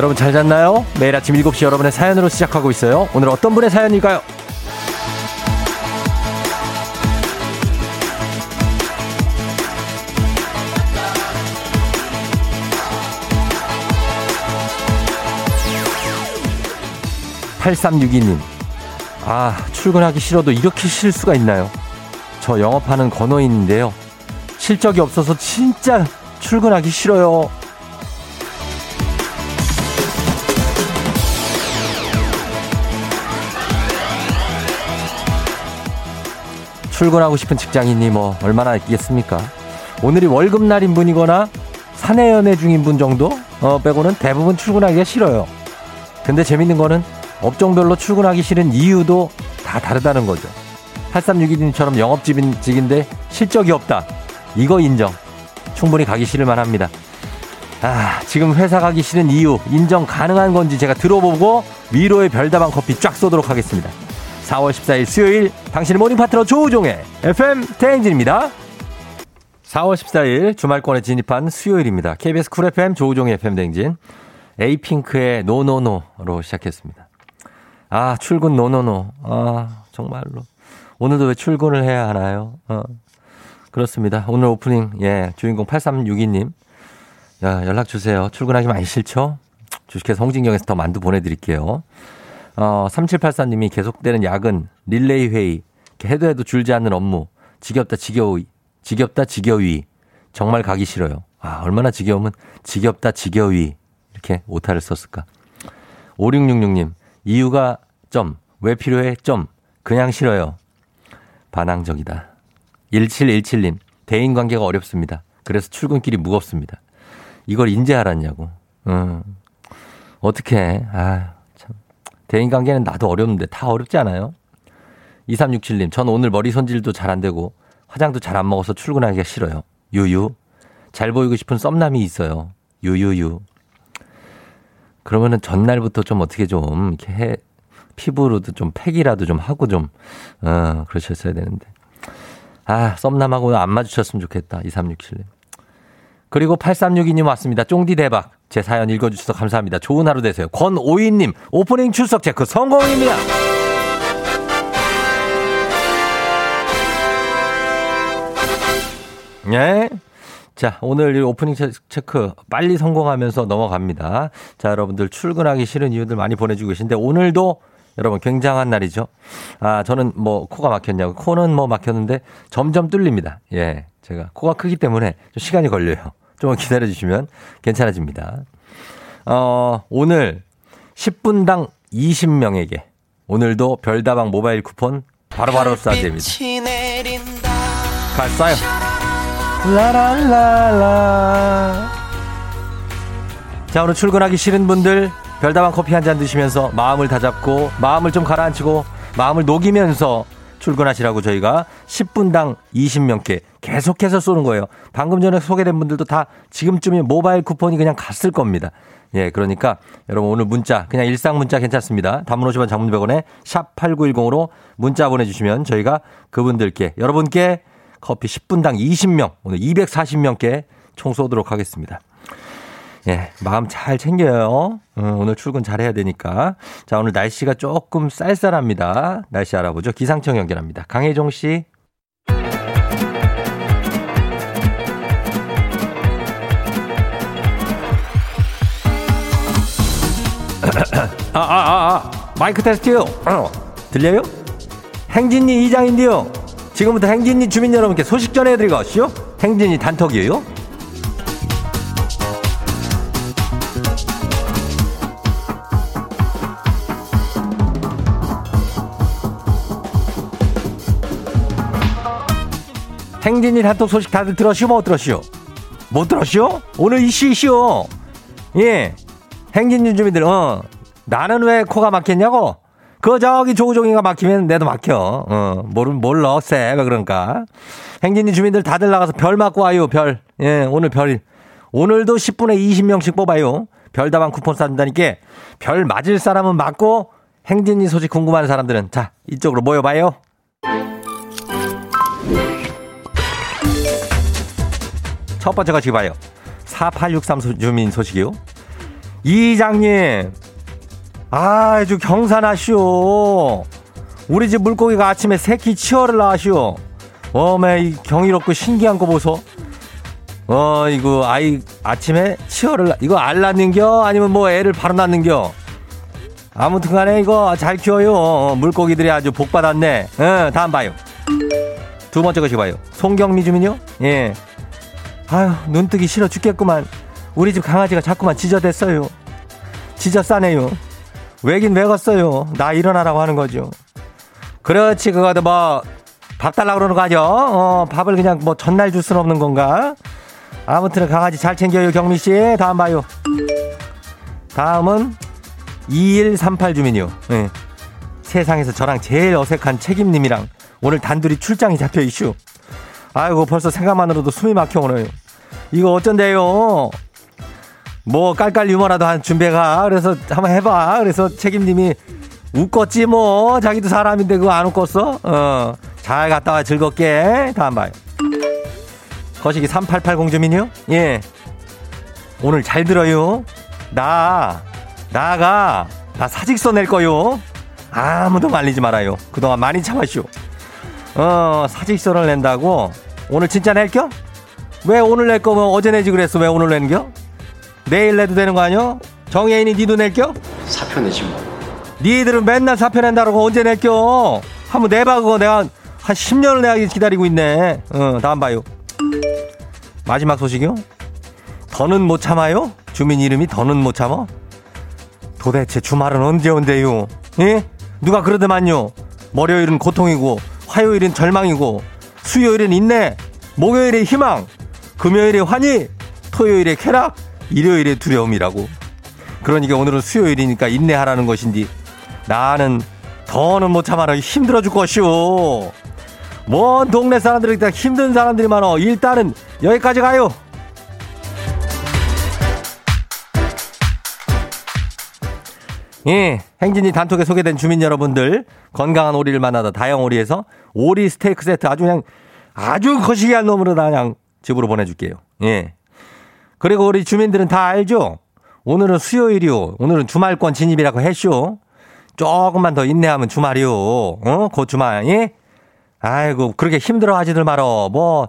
여러분 잘 잤나요? 매일 아침 7시 여러분의 사연으로 시작하고 있어요. 오늘 어떤 분의 사연일까요? 8362님. 아, 출근하기 싫어도 이렇게 쉴 수가 있나요? 저 영업하는 건호인인데요. 실적이 없어서 진짜 출근하기 싫어요. 출근하고 싶은 직장인이 뭐 얼마나 있겠습니까? 오늘이 월급날인 분이거나 사내 연애 중인 분 정도 어, 빼고는 대부분 출근하기가 싫어요. 근데 재밌는 거는 업종별로 출근하기 싫은 이유도 다 다르다는 거죠. 8362님처럼 영업직인데 실적이 없다. 이거 인정. 충분히 가기 싫을 만합니다. 아, 지금 회사 가기 싫은 이유 인정 가능한 건지 제가 들어보고 위로의 별다방 커피 쫙 쏘도록 하겠습니다. 4월 14일 수요일 당신의 morning 파트너 조우종의 FM 대행진입니다. 4월 14일 주말권에 진입한 수요일입니다. KBS Cool FM 조우종의 FM 대행진 에이핑크의 NoNoNo로 시작했습니다. 아, 출근 no no no. 아, 정말로. 오늘도 왜 출근을 해야 하나요? 어. 그렇습니다. 오늘 오프닝, 예, 주인공 8362님. 야, 연락 주세요. 출근하기 많이 싫죠? 주식회사 홍진경에서 더 만두 보내드릴게요. 어, 3784님이 계속되는 야근, 릴레이 회의, 해도 해도 줄지 않는 업무, 지겹다 지겨위, 지겹다 지겨위, 정말 가기 싫어요. 아, 얼마나 지겨우면 지겹다 지겨위, 이렇게 오타를 썼을까. 5666님, 이유가 점, 왜 필요해 점, 그냥 싫어요. 반항적이다. 1717님, 대인 관계가 어렵습니다. 그래서 출근길이 무겁습니다. 이걸 인지하랐냐고. 음. 어떻게, 아 참. 대인 관계는 나도 어렵는데 다 어렵지 않아요? 2367님, 전 오늘 머리 손질도 잘 안 되고 화장도 잘 안 먹어서 출근하기가 싫어요. 유유. 잘 보이고 싶은 썸남이 있어요. 유유유. 그러면은 전날부터 좀 어떻게 좀 이렇게 해, 피부로도 좀 팩이라도 좀 하고 좀, 어, 그러셨어야 되는데. 아, 썸남하고 안 마주쳤으면 좋겠다. 2367님. 그리고 8362님 왔습니다. 쫑디 대박. 제 사연 읽어주셔서 감사합니다. 좋은 하루 되세요. 권오이님, 오프닝 출석 체크 성공입니다. 예. 자, 오늘 이 오프닝 체크 빨리 성공하면서 넘어갑니다. 자, 여러분들 출근하기 싫은 이유들 많이 보내주고 계신데 오늘도 여러분 굉장한 날이죠. 아, 저는 뭐 코가 막혔냐고. 코는 뭐 막혔는데 점점 뚫립니다. 예. 제가 코가 크기 때문에 좀 시간이 걸려요. 좀만 기다려 주시면 괜찮아집니다. 어, 오늘 10분당 20명에게 오늘도 별다방 모바일 쿠폰 바로바로 쏴드립니다. 갔어요. 라라라라. 자, 오늘 출근하기 싫은 분들 별다방 커피 한 잔 드시면서 마음을 다잡고 마음을 좀 가라앉히고 마음을 녹이면서 출근하시라고 저희가 10분당 20명께 계속해서 쏘는 거예요. 방금 전에 소개된 분들도 다 지금쯤이면 모바일 쿠폰이 그냥 갔을 겁니다. 예, 그러니까 여러분 오늘 문자 그냥 일상 문자 괜찮습니다. 단문 50원 장문 100원에 샵 8910으로 문자 보내 주시면 저희가 그분들께 여러분께 커피 10분당 20명 오늘 240명께 총 쏘도록 하겠습니다. 예, 마음 잘 챙겨요. 음, 오늘 출근 잘 해야 되니까. 자, 오늘 날씨가 조금 쌀쌀합니다. 날씨 알아보죠. 기상청 연결합니다. 강혜종 씨. 아, 아, 아, 아. 마이크 테스트요. 어. 들려요? 행진리 이장인데요. 지금부터 행진리 주민 여러분께 소식 전해드리고 가시죠. 행진리 단톡이에요. 행진이 단톡 소식 다들 들었시오? 못 들었시오? 못 들었시오? 오늘 이슈 이슈. 예. 행진리 주민들, 어. 나는 왜 코가 막혔냐고? 그 저기 조우종이가 막히면 내도 막혀. 어. 모르, 몰라. 쎄. 왜 그런가? 행진리 주민들 다들 나가서 별 맞고 와요. 별. 예. 오늘 별. 오늘도 10분에 20명씩 뽑아요. 별다방 쿠폰 싼다니까 별 맞을 사람은 맞고 행진리 소식 궁금한 사람들은 자, 이쪽으로 모여봐요. 첫 번째 가지고 봐요. 4863 주민 소식이요. 이장님, 아 주 경산하시오. 우리 집 물고기가 아침에 새끼 치어를 낳으시오. 어메, 이 경이롭고 신기한 거 보소. 어, 이거 아이 아침에 치어를, 낳- 이거 알 낳는겨? 아니면 뭐 애를 바로 낳는겨? 아무튼 간에 이거 잘 키워요. 어, 물고기들이 아주 복 받았네. 어, 다음 봐요. 두 번째 것이 봐요. 송경미 주민요? 예. 아유, 눈뜨기 싫어 죽겠구만. 우리 집 강아지가 자꾸만 지저댔어요. 지저 싸네요. 왜긴 왜 걷어요? 나 일어나라고 하는 거죠. 그렇지, 그거도 뭐, 밥 달라고 그러는 거 아죠? 어, 밥을 그냥 뭐 전날 줄 수는 없는 건가? 아무튼 강아지 잘 챙겨요, 경미 씨. 다음 봐요. 다음은 2138 주민이요. 예. 세상에서 저랑 제일 어색한 책임님이랑 오늘 단둘이 출장이 잡혀 이슈. 아이고 벌써 생각만으로도 숨이 막혀 오네요. 이거 어쩐대요? 뭐 깔깔 유머라도 한 준비가 그래서 한번 해봐. 그래서 책임님이 웃겠지 뭐 자기도 사람인데 그거 안 웃겠어? 어. 잘 갔다 와 즐겁게 다음 봐요. 거시기 3880 주민이요? 예. 오늘 잘 들어요. 나 나가 나 사직서 낼 거요. 아무도 말리지 말아요. 그동안 많이 참았쇼. 어 사직서를 낸다고 오늘 진짜 낼겨? 왜 오늘 낼 거면 어제 내지 그랬어 왜 오늘 낸겨? 내일 내도 되는 거 아니야? 정혜인이 니도 낼겨? 사표 내지 뭐. 니들은 맨날 사표 낸다고 언제 낼겨? 한번 내봐 그거 내가 한 10년을 내가 기다리고 있네. 어 다음 봐요. 마지막 소식이요? 더는 못 참아요? 주민 이름이 더는 못 참아? 도대체 주말은 언제 온대요? 예? 누가 그러더만요. 월요일은 고통이고 화요일은 절망이고 수요일은 인내 목요일에 희망 금요일에 환희 토요일에 쾌락 일요일에 두려움이라고. 그러니까 오늘은 수요일이니까 인내하라는 것인지 나는 더는 못 참아라 힘들어 죽 것이오. 먼 동네 사람들이 다. 힘든 사람들이 많어. 일단은 여기까지 가요. 예, 행진이 단톡에 소개된 주민 여러분들 건강한 오리를 만나다 다영오리에서 오리 스테이크 세트 아주 그냥 아주 거시기한 놈으로 다 그냥 집으로 보내줄게요. 예. 그리고 우리 주민들은 다 알죠? 오늘은 수요일이요. 오늘은 주말권 진입이라고 했쇼. 조금만 더 인내하면 주말이요. 어? 곧 주말, 예? 아이고, 그렇게 힘들어 하지들 말어. 뭐,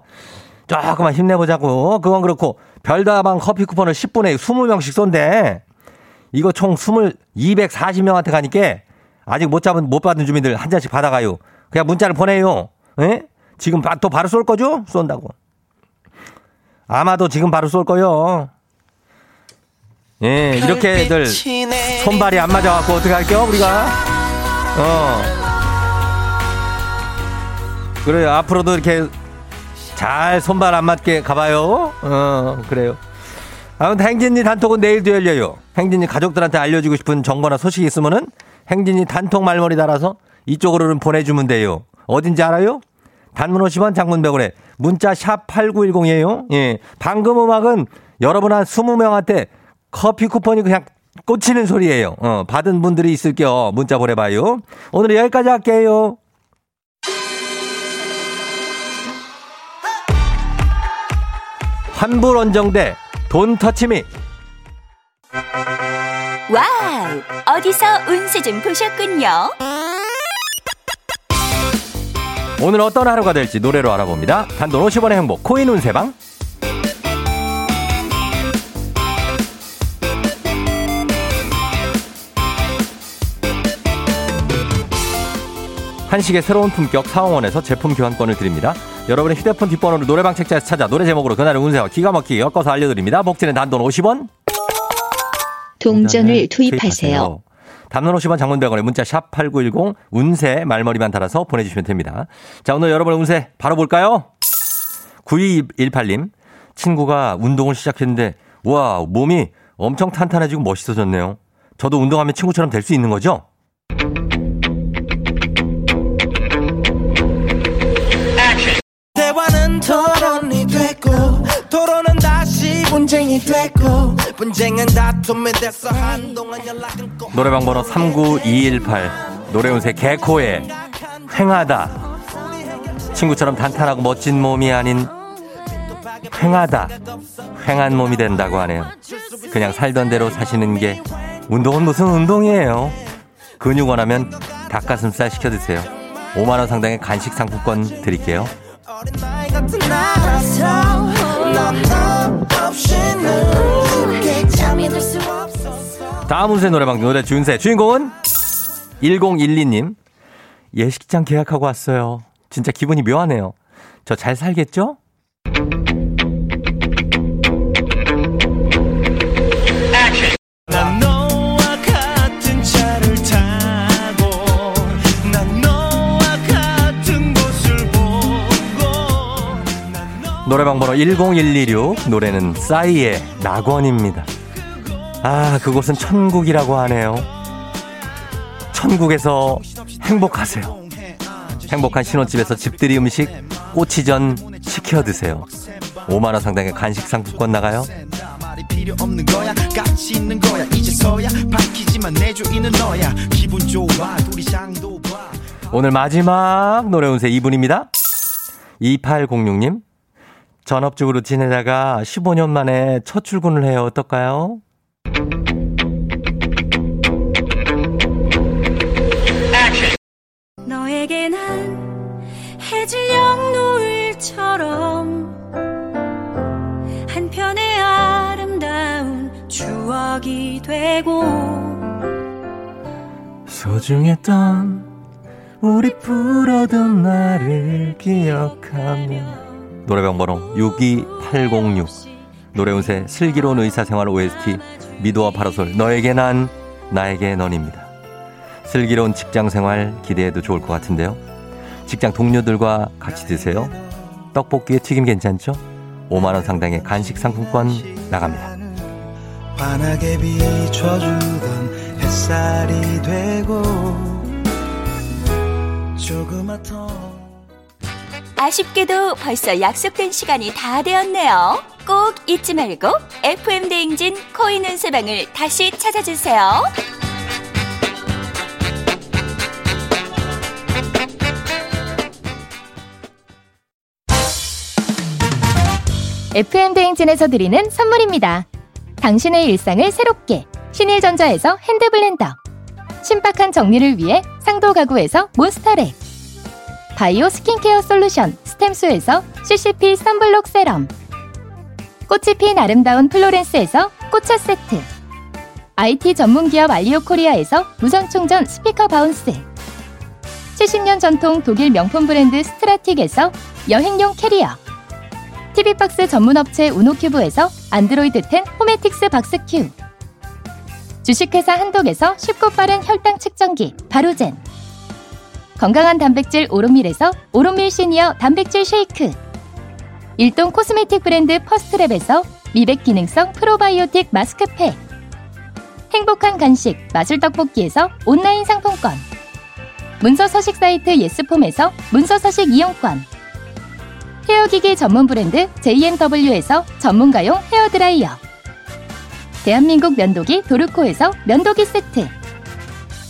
조금만 힘내보자고. 그건 그렇고, 별다방 커피 쿠폰을 10분에 20명씩 쏜대. 이거 총 20, 240명한테 가니까 아직 못 잡은, 못 받은 주민들 한 잔씩 받아가요. 그냥 문자를 보내요. 예? 지금 바- 또 바로 쏠 거죠? 쏜다고. 아마도 지금 바로 쏠 거요. 예, 이렇게들 손발이 안 맞아갖고 어떻게 할게요, 우리가? 어. 그래요. 앞으로도 이렇게 잘 손발 안 맞게 가봐요. 어, 그래요. 아무튼 행진이 단톡은 내일도 열려요. 행진이 가족들한테 알려주고 싶은 정보나 소식이 있으면은 행진이 단톡 말머리 달아서 이쪽으로는 보내주면 돼요. 어딘지 알아요? 단문 50원 장문 100원에 문자 샵 8910이에요. 예. 방금 음악은 여러분 한 20명한테 커피 쿠폰이 그냥 꽂히는 소리예요. 어, 받은 분들이 있을걸요. 문자 보내봐요. 오늘 여기까지 할게요. 환불 원정대 Don't Touch Me 와우! 어디서 운세 좀 보셨군요. 오늘 어떤 하루가 될지 노래로 알아봅니다. 단돈 50원의 행복 코인 운세방 한식의 새로운 품격 사원에서 제품 교환권을 드립니다. 여러분의 휴대폰 뒷번호를 노래방 책자에서 찾아 노래 제목으로 그날의 운세와 기가 막히게 엮어서 알려드립니다. 복지는 단돈 50원 동전을 투입하세요. 담론 50원 장문 100원에 문자 샵 8910 운세 말머리만 달아서 보내주시면 됩니다. 자, 오늘 여러분의 운세 바로 볼까요? 9218님. 친구가 운동을 시작했는데 와 몸이 엄청 탄탄해지고 멋있어졌네요. 저도 운동하면 친구처럼 될 수 있는 거죠? 다시 분쟁이 됐고 분쟁은 다툼이 됐어 한동안 연락 끊고 노래방 번호 39218 노래운세 개코의 횡하다 친구처럼 탄탄하고 멋진 몸이 아닌 횡하다 횡한 몸이 된다고 하네요 그냥 살던 대로 사시는 게 운동은 무슨 운동이에요. 근육 원하면 닭가슴살 시켜 드세요. 5만 원 상당의 간식 상품권 드릴게요. 다음 운세 노래방 노래 준세 주인공은 1012님 예식장 계약하고 왔어요. 진짜 기분이 묘하네요. 저 잘 살겠죠? 노래방 번호 10126 노래는 싸이의 낙원입니다. 아 그곳은 천국이라고 하네요. 천국에서 행복하세요. 행복한 신혼집에서 집들이 음식 꼬치전 시켜 드세요. 5만 원 상당의 간식 상품권 나가요. 필요 없는 거야 가치 있는 거야 이제서야 밝히지만 내 주인은 너야 기분 좋아 둘이 장도 봐 오늘 마지막 노래 운세 2분입니다. 2806님. 전업주부로 지내다가 15년 만에 첫 출근을 해요. 어떨까요? 너에게 난 해질녘 노을처럼 한편의 아름다운 추억이 되고 소중했던 우리 풀어둔 날을 기억하며 노래방 번호 62806 노래 운세 슬기로운 의사생활 OST 미도와 파라솔 너에게 난 나에게 넌입니다. 슬기로운 직장 생활 기대해도 좋을 것 같은데요. 직장 동료들과 같이 드세요. 떡볶이에 튀김 괜찮죠? 5만 원 상당의 간식 상품권 나갑니다. 환하게 비춰주던 햇살이 되고 조그맣던 아쉽게도 벌써 약속된 시간이 다 되었네요. 꼭 잊지 말고 FM 대행진 코인 운세방을 다시 찾아주세요. FM 대행진에서 드리는 선물입니다. 당신의 일상을 새롭게 신일전자에서 핸드블렌더 신박한 정리를 위해 상도 가구에서 몬스터랩 바이오 스킨케어 솔루션 스템수에서 CCP 선블록 세럼 꽃이 핀 아름다운 플로렌스에서 꽃차 세트 IT 전문기업 알리오 코리아에서 무선충전 스피커 바운스 70년 전통 독일 명품 브랜드 스트라틱에서 여행용 캐리어 TV박스 전문업체 우노큐브에서 안드로이드 10 호메틱스 박스큐 주식회사 한독에서 쉽고 빠른 혈당 측정기 바로젠 건강한 단백질 오롯밀에서 오롯밀 시니어 단백질 쉐이크. 일동 코스메틱 브랜드 퍼스트랩에서 미백 기능성 프로바이오틱 마스크팩. 행복한 간식 마술 떡볶이에서 온라인 상품권. 문서 서식 사이트 예스폼에서 문서 서식 이용권. 헤어기기 전문 브랜드 JMW에서 전문가용 헤어드라이어. 대한민국 면도기 도르코에서 면도기 세트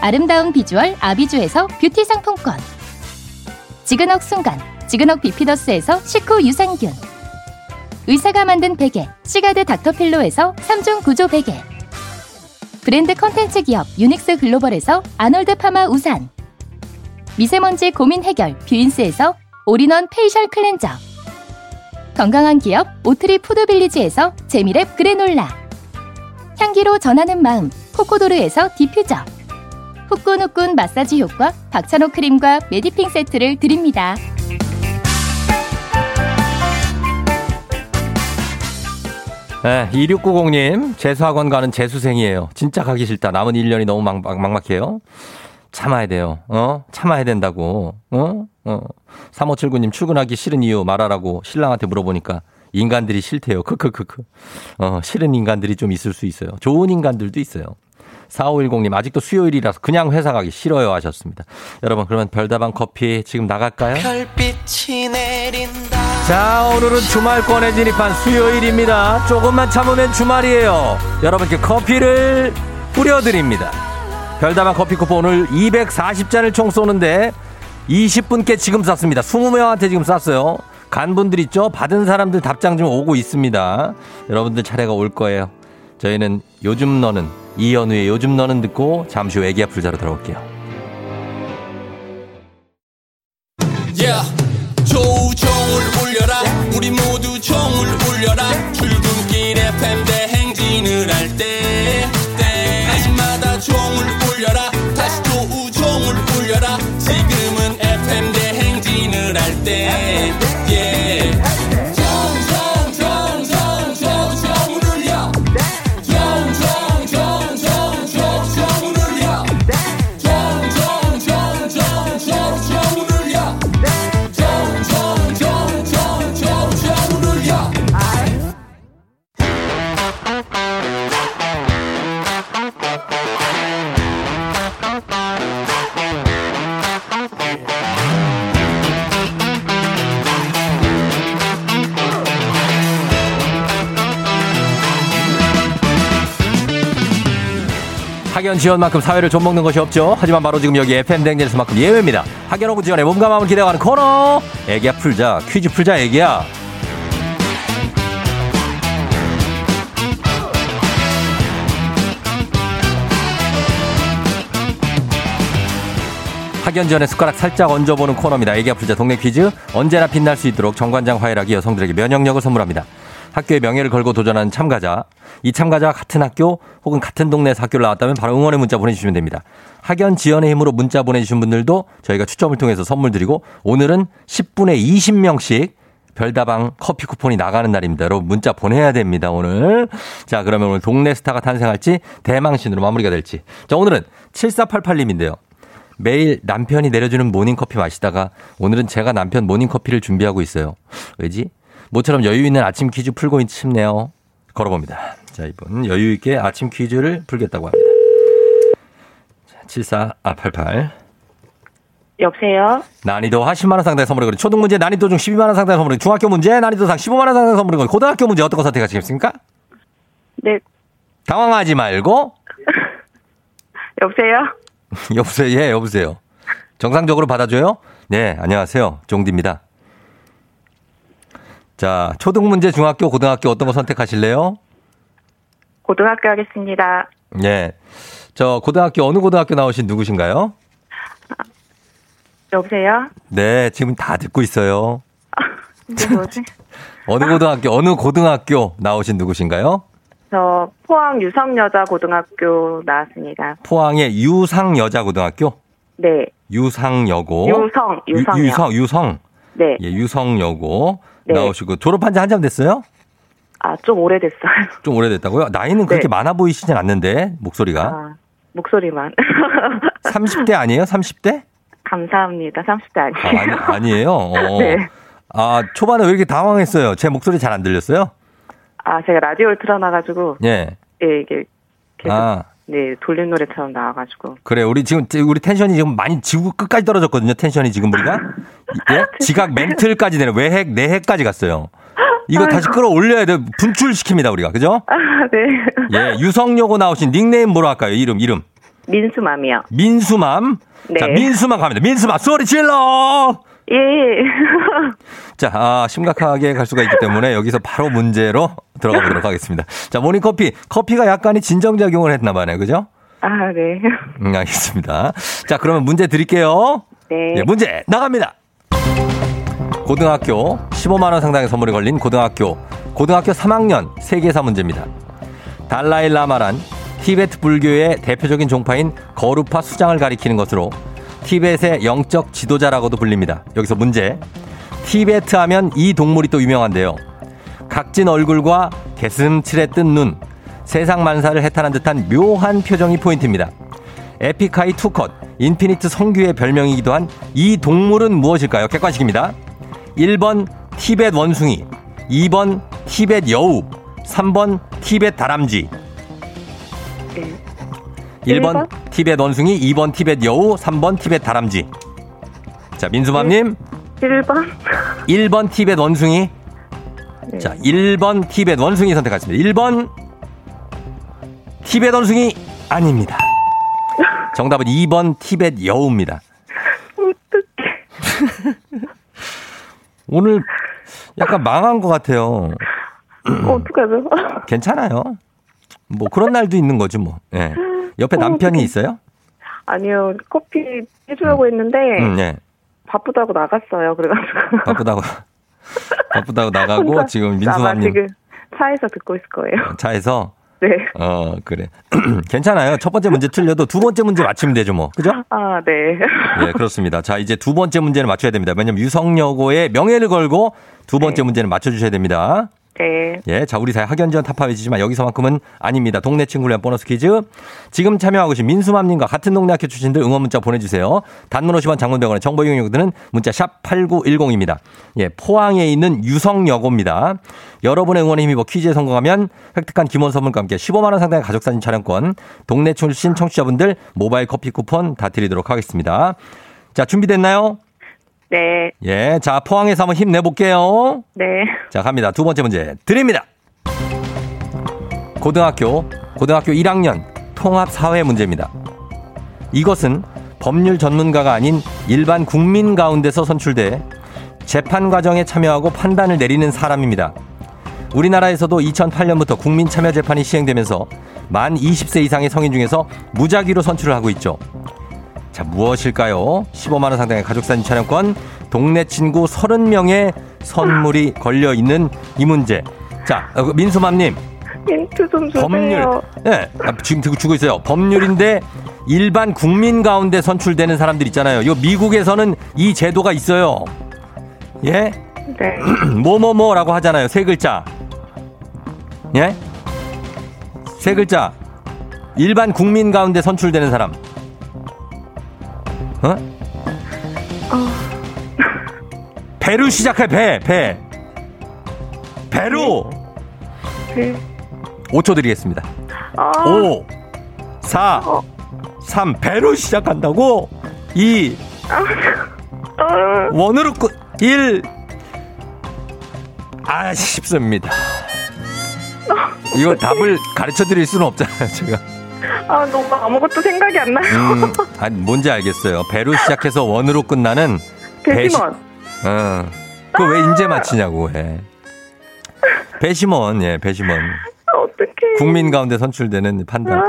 아름다운 비주얼 아비주에서 뷰티 상품권. 지근억 순간, 지근억 비피더스에서 식후 유산균. 의사가 만든 베개, 시가드 닥터필로에서 3중 구조 베개. 브랜드 컨텐츠 기업 유닉스 글로벌에서 아놀드 파마 우산. 미세먼지 고민 해결 뷰인스에서 all-in-one facial cleanser. 건강한 기업 오트리 푸드빌리지에서 재미랩 granola 향기로 전하는 마음 코코도르에서 디퓨저 후끈후끈 마사지 효과 박찬호 크림과 메디핑 세트를 드립니다. 네, 2690님, 재수학원 가는 재수생이에요. 진짜 가기 싫다. 남은 1년이 너무 막, 막, 막막해요. 참아야 돼요. 어? 참아야 된다고. 어? 어. 3579님, 출근하기 싫은 이유 말하라고 신랑한테 물어보니까 인간들이 싫대요. 크크크크. 어, 싫은 인간들이 좀 있을 수 있어요. 좋은 인간들도 있어요. 4510님, 아직도 수요일이라서 그냥 회사 가기 싫어요 하셨습니다. 여러분, 그러면 별다방 커피 지금 나갈까요? 별빛이 내린다 자, 오늘은 주말권에 진입한 수요일입니다. 조금만 참으면 주말이에요. 여러분께 커피를 뿌려드립니다. 별다방 커피 쿠폰 오늘 240잔을 총 쏘는데 20분께 지금 쐈습니다. 20명한테 지금 쐈어요. 간 분들 있죠? 받은 사람들 답장 좀 오고 있습니다. 여러분들 차례가 올 거예요. 저희는 요즘 너는 이연우의 요즘 너는 듣고 잠시 후 애기 아플 자로 돌아올게요. 학연 지원만큼 사회를 좀 먹는 것이 없죠. 하지만 바로 지금 여기 FM 댕진에서만큼 예외입니다. 학연 오구 지원의 몸과 마음을 기대어가는 코너. 애기야 풀자 퀴즈 풀자 애기야. 학연지원의 숟가락 살짝 얹어보는 코너입니다. 애기 아플자 동네 퀴즈 언제나 빛날 수 있도록 정관장 화이락이 여성들에게 면역력을 선물합니다. 학교의 명예를 걸고 도전하는 참가자. 이 참가자와 같은 학교 혹은 같은 동네에서 학교를 나왔다면 바로 응원의 문자 보내주시면 됩니다. 학연 지원의 힘으로 문자 보내주신 분들도 저희가 추첨을 통해서 선물 드리고 오늘은 10분에 20명씩 별다방 커피 쿠폰이 나가는 날입니다. 여러분 문자 보내야 됩니다, 오늘. 자, 그러면 오늘 동네 스타가 탄생할지 대망신으로 마무리가 될지. 자, 오늘은 7488님인데요. 매일 남편이 내려주는 모닝커피 마시다가 오늘은 제가 남편 모닝커피를 준비하고 있어요. 왜지? 모처럼 여유 있는 아침 퀴즈 풀고 있 싶네요. 걸어봅니다. 자, 이분 여유 있게 아침 퀴즈를 풀겠다고 합니다. 자, 74, 아, 88. 여보세요? 난이도 하 10만 원 상당의 선물을 거리 초등 문제 난이도 중 12만 원 상당의 선물을 중학교 문제 난이도 상 15만 원 상당의 선물을 거리 고등학교 문제 어떤 거 선택하시겠습니까? 네, 당황하지 말고 여보세요? 여보세요. 예, 여보세요. 정상적으로 받아줘요? 네, 안녕하세요. 종디입니다. 자, 초등 문제, 중학교, 고등학교 어떤 거 선택하실래요? 고등학교 하겠습니다. 예. 저 고등학교 어느 고등학교 나오신 누구신가요? 여보세요? 네, 지금 다 듣고 있어요. 뭐지? 어느 고등학교, 어느 고등학교 나오신 누구신가요? 저 포항 유성여자 고등학교 나왔습니다. 포항의 유상 여자 고등학교? 네, 유상여고. 유성, 유성이요. 유, 유성, 유성. 네, 예, 유성여고 네. 나오시고 졸업한 지 한참 됐어요? 아, 좀 오래됐어요. 좀 오래됐다고요? 나이는 그렇게 네. 많아 보이시진 않는데 목소리가 아, 목소리만. 30대 아니에요? 30대? 감사합니다. 30대 아, 아니에요. 아니, 아니 에요. 어. 네. 아 초반에 왜 이렇게 당황했어요? 제 목소리 잘 안 들렸어요? 아, 제가 라디오를 틀어놔가지고, 예. 네, 이게 계속, 아 네, 돌림 노래처럼 나와가지고. 그래 우리 지금 우리 텐션이 지금 많이 지구 끝까지 떨어졌거든요. 텐션이 지금 우리가 예? 지각 멘틀까지 되는 외핵 내핵까지 갔어요. 이거 다시 끌어올려야 돼. 분출시킵니다 우리가 그죠? 아, 네. 예 유성여고 나오신 닉네임 뭐로 할까요? 이름 이름 민수맘이요. 민수맘. 네. 자 민수맘 갑니다. 민수맘 소리 질러. 예. 자, 아, 심각하게 갈 수가 있기 때문에 여기서 바로 문제로 들어가 보도록 하겠습니다. 자, 모닝커피. 커피가 약간의 진정작용을 했나 봐요. 그죠? 아, 네. 음, 알겠습니다. 자, 그러면 문제 드릴게요. 네. 예, 문제 나갑니다. 고등학교 15만 원 상당의 선물이 걸린 고등학교. 고등학교 3학년 세계사 문제입니다. 달라일라마란 티베트 불교의 대표적인 종파인 거루파 수장을 가리키는 것으로 티벳의 영적 지도자라고도 불립니다. 여기서 문제. 티베트 하면 이 동물이 또 유명한데요. 각진 얼굴과 게슴츠레 뜬 눈, 세상 만사를 해탈한 듯한 묘한 표정이 포인트입니다. 에픽하이 투컷, 인피니트 성규의 별명이기도 한 이 동물은 무엇일까요? 객관식입니다. 1번 티벳 원숭이, 2번 티벳 여우, 3번 티벳 다람쥐. 네. 1번 티벳 원숭이, 2번 티벳 여우, 3번 티벳 다람쥐. 자, 민수맘님, 1번. 1번 티벳 원숭이. 네. 자, 1번 티벳 원숭이 선택하겠습니다. 1번 티벳 원숭이 아닙니다. 정답은 2번 티벳 여우입니다. 어떡해. 오늘 약간 망한 것 같아요. 어떡하죠? 괜찮아요. 뭐 그런 날도 있는 거지 뭐. 예. 옆에 남편이 있어요? 아니요, 커피 해주려고 했는데, 음, 예. 바쁘다고 나갔어요. 그래가지고. 바쁘다고 바쁘다고 나가고 지금 지금 차에서 듣고 있을 거예요. 차에서 네. 어 그래 괜찮아요. 첫 번째 문제 틀려도 두 번째 문제 맞히면 되죠 뭐. 그죠? 아, 네. 예, 그렇습니다. 자, 이제 두 번째 문제는 맞춰야 됩니다. 왜냐면 유성여고의 명예를 걸고 두 번째 문제는 맞춰주셔야 됩니다. 네. 예, 자, 우리 사회 학연 지원 타파외지지만 여기서만큼은 아닙니다. 동네 친구를 위한 보너스 퀴즈. 지금 참여하고 계신 민수맘님과 같은 동네 학교 출신들 응원 문자 보내주세요. 단문 50원 장문병원의 정보 이용료들은 문자 샵 8910입니다. 예, 포항에 있는 유성여고입니다. 여러분의 응원에 힘입어 퀴즈에 성공하면 획득한 기본 선물과 함께 15만 원 상당의 가족사진 촬영권, 동네 출신 청취자분들 모바일 커피 쿠폰 다 드리도록 하겠습니다. 자, 준비됐나요? 네. 예, 자, 포항에서 한번 힘내볼게요. 네. 자, 갑니다. 두 번째 문제 드립니다. 고등학교, 고등학교 1학년 통합 사회 문제입니다. 이것은 법률 전문가가 아닌 일반 국민 가운데서 선출돼 재판 과정에 참여하고 판단을 내리는 사람입니다. 우리나라에서도 2008년부터 국민 참여 재판이 시행되면서 만 20세 이상의 성인 중에서 무작위로 선출을 하고 있죠. 자, 무엇일까요? 15만원 상당의 가족사진 촬영권, 동네 친구 30명의 선물이 걸려 있는 이 문제. 자, 어, 민수맘님, 힌트 좀 주세요. 법률. 예, 아, 지금 듣고 주고 있어요. 법률인데 일반 국민 가운데 선출되는 사람들 있잖아요. 이 미국에서는 이 제도가 있어요. 예? 네. 뭐뭐뭐라고 하잖아요. 세 글자. 예? 세 글자. 일반 국민 가운데 선출되는 사람. 어? 배로 시작해, 배, 배. 배로. 네. 5초 드리겠습니다. 아, 5, 4, 3, 배로 시작한다고? 2, 아, 원으로 끝, 1. 아쉽습니다. 이거 답을 가르쳐 드릴 수는 없잖아요, 제가. 아, 너무 아무것도 생각이 안 나요. 음, 아니, 뭔지 알겠어요. 배로 시작해서 원으로 끝나는 배심원. 어. 그거 왜 인제 맞히냐고 해. 배심원, 예, 배심원. 어떡해. 국민 가운데 선출되는 판단. 아,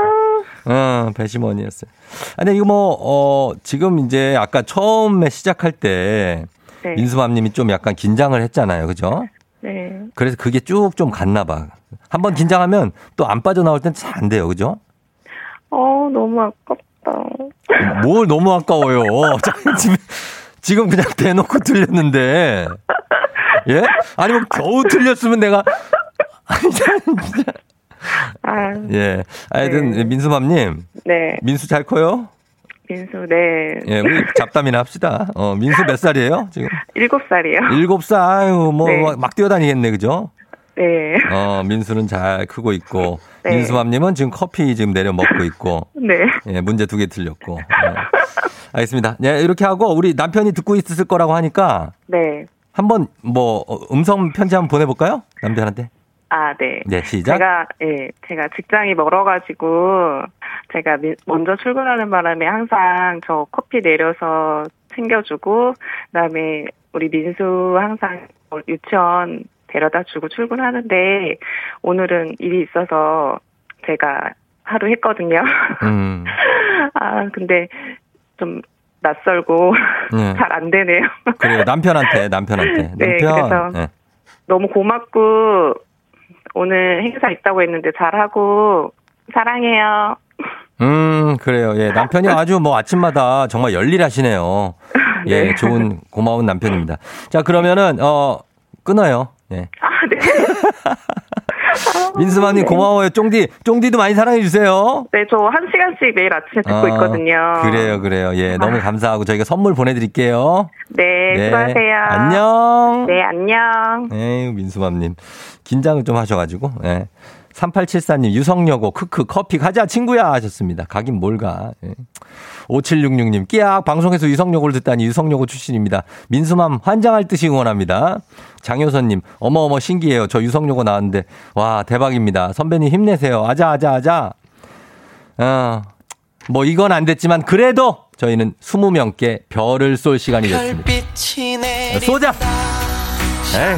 어, 배심원이었어요. 아니, 이거 뭐, 어, 지금 이제 아까 처음에 시작할 때 네. 민수맘 님이 좀 약간 긴장을 했잖아요. 그죠? 네. 그래서 그게 쭉 좀 갔나 봐. 한번 긴장하면 또 안 빠져나올 땐 잘 안 돼요. 그죠? 어, 너무 아깝다. 뭘 너무 아까워요. 지금, 지금 그냥 대놓고 틀렸는데. 예? 아니, 뭐 겨우 틀렸으면 내가. 아니, 진짜. 아, 예. 하여튼, 네. 민수맘님. 네. 민수 잘 커요? 민수, 네. 예, 우리 잡담이나 합시다. 어, 민수 몇 살이에요? 지금? 일곱 살이요. 일곱 살, 아유, 뭐, 네. 막, 막 뛰어다니겠네, 그죠? 네. 어, 민수는 잘 크고 있고. 네. 민수맘님은 지금 커피 지금 내려 먹고 있고. 네. 예, 문제 두 개 틀렸고. 예. 알겠습니다. 예, 이렇게 하고 우리 남편이 듣고 있을 거라고 하니까 네. 한번 뭐 어, 음성 편지 한번 보내볼까요? 남편한테. 아, 네. 네, 시작. 제가, 예, 제가 직장이 멀어가지고, 제가 미- 먼저 출근하는 바람에 항상 저 커피 내려서 챙겨주고, 그 다음에 우리 민수 항상 유치원 데려다 주고 출근하는데, 오늘은 일이 있어서 제가 하루 했거든요. 음, 아, 근데 좀 낯설고 예. 잘안 되네요. 그래요. 남편한테, 남편한테. 네, 남편. 그래서 예. 너무 고맙고, 오늘 행사 있다고 했는데 잘하고, 사랑해요. 음, 그래요. 예, 남편이 아주 뭐 아침마다 정말 열일하시네요. 예, 네. 좋은, 고마운 남편입니다. 자, 그러면은, 어, 끊어요. 예. 아, 네. 민수맘님 네. 고마워요. 쫑디, 쫑디도 많이 사랑해주세요. 네, 저 한 시간씩 매일 아침에 듣고 어, 있거든요. 그래요, 그래요. 예, 너무 감사하고 저희가 선물 보내드릴게요. 네, 수고하세요. 안녕. 네, 안녕. 에이, 민수맘님. 긴장을 좀 하셔가지고, 예. 3874님, 유성여고, 크크, 커피 가자, 친구야! 하셨습니다. 가긴 뭘 가. 예. 5766님, 끼악! 방송에서 유성여고를 듣다니 유성여고 출신입니다. 민수맘, 환장할 듯이 응원합니다. 장효선님, 어머어머, 신기해요. 저 유성여고 나왔는데, 와, 대박입니다. 선배님 힘내세요. 아자, 아자, 아자. 어, 뭐, 이건 안 됐지만, 그래도 저희는 20명께 별을 쏠 시간이 됐습니다. 쏘자! 에이.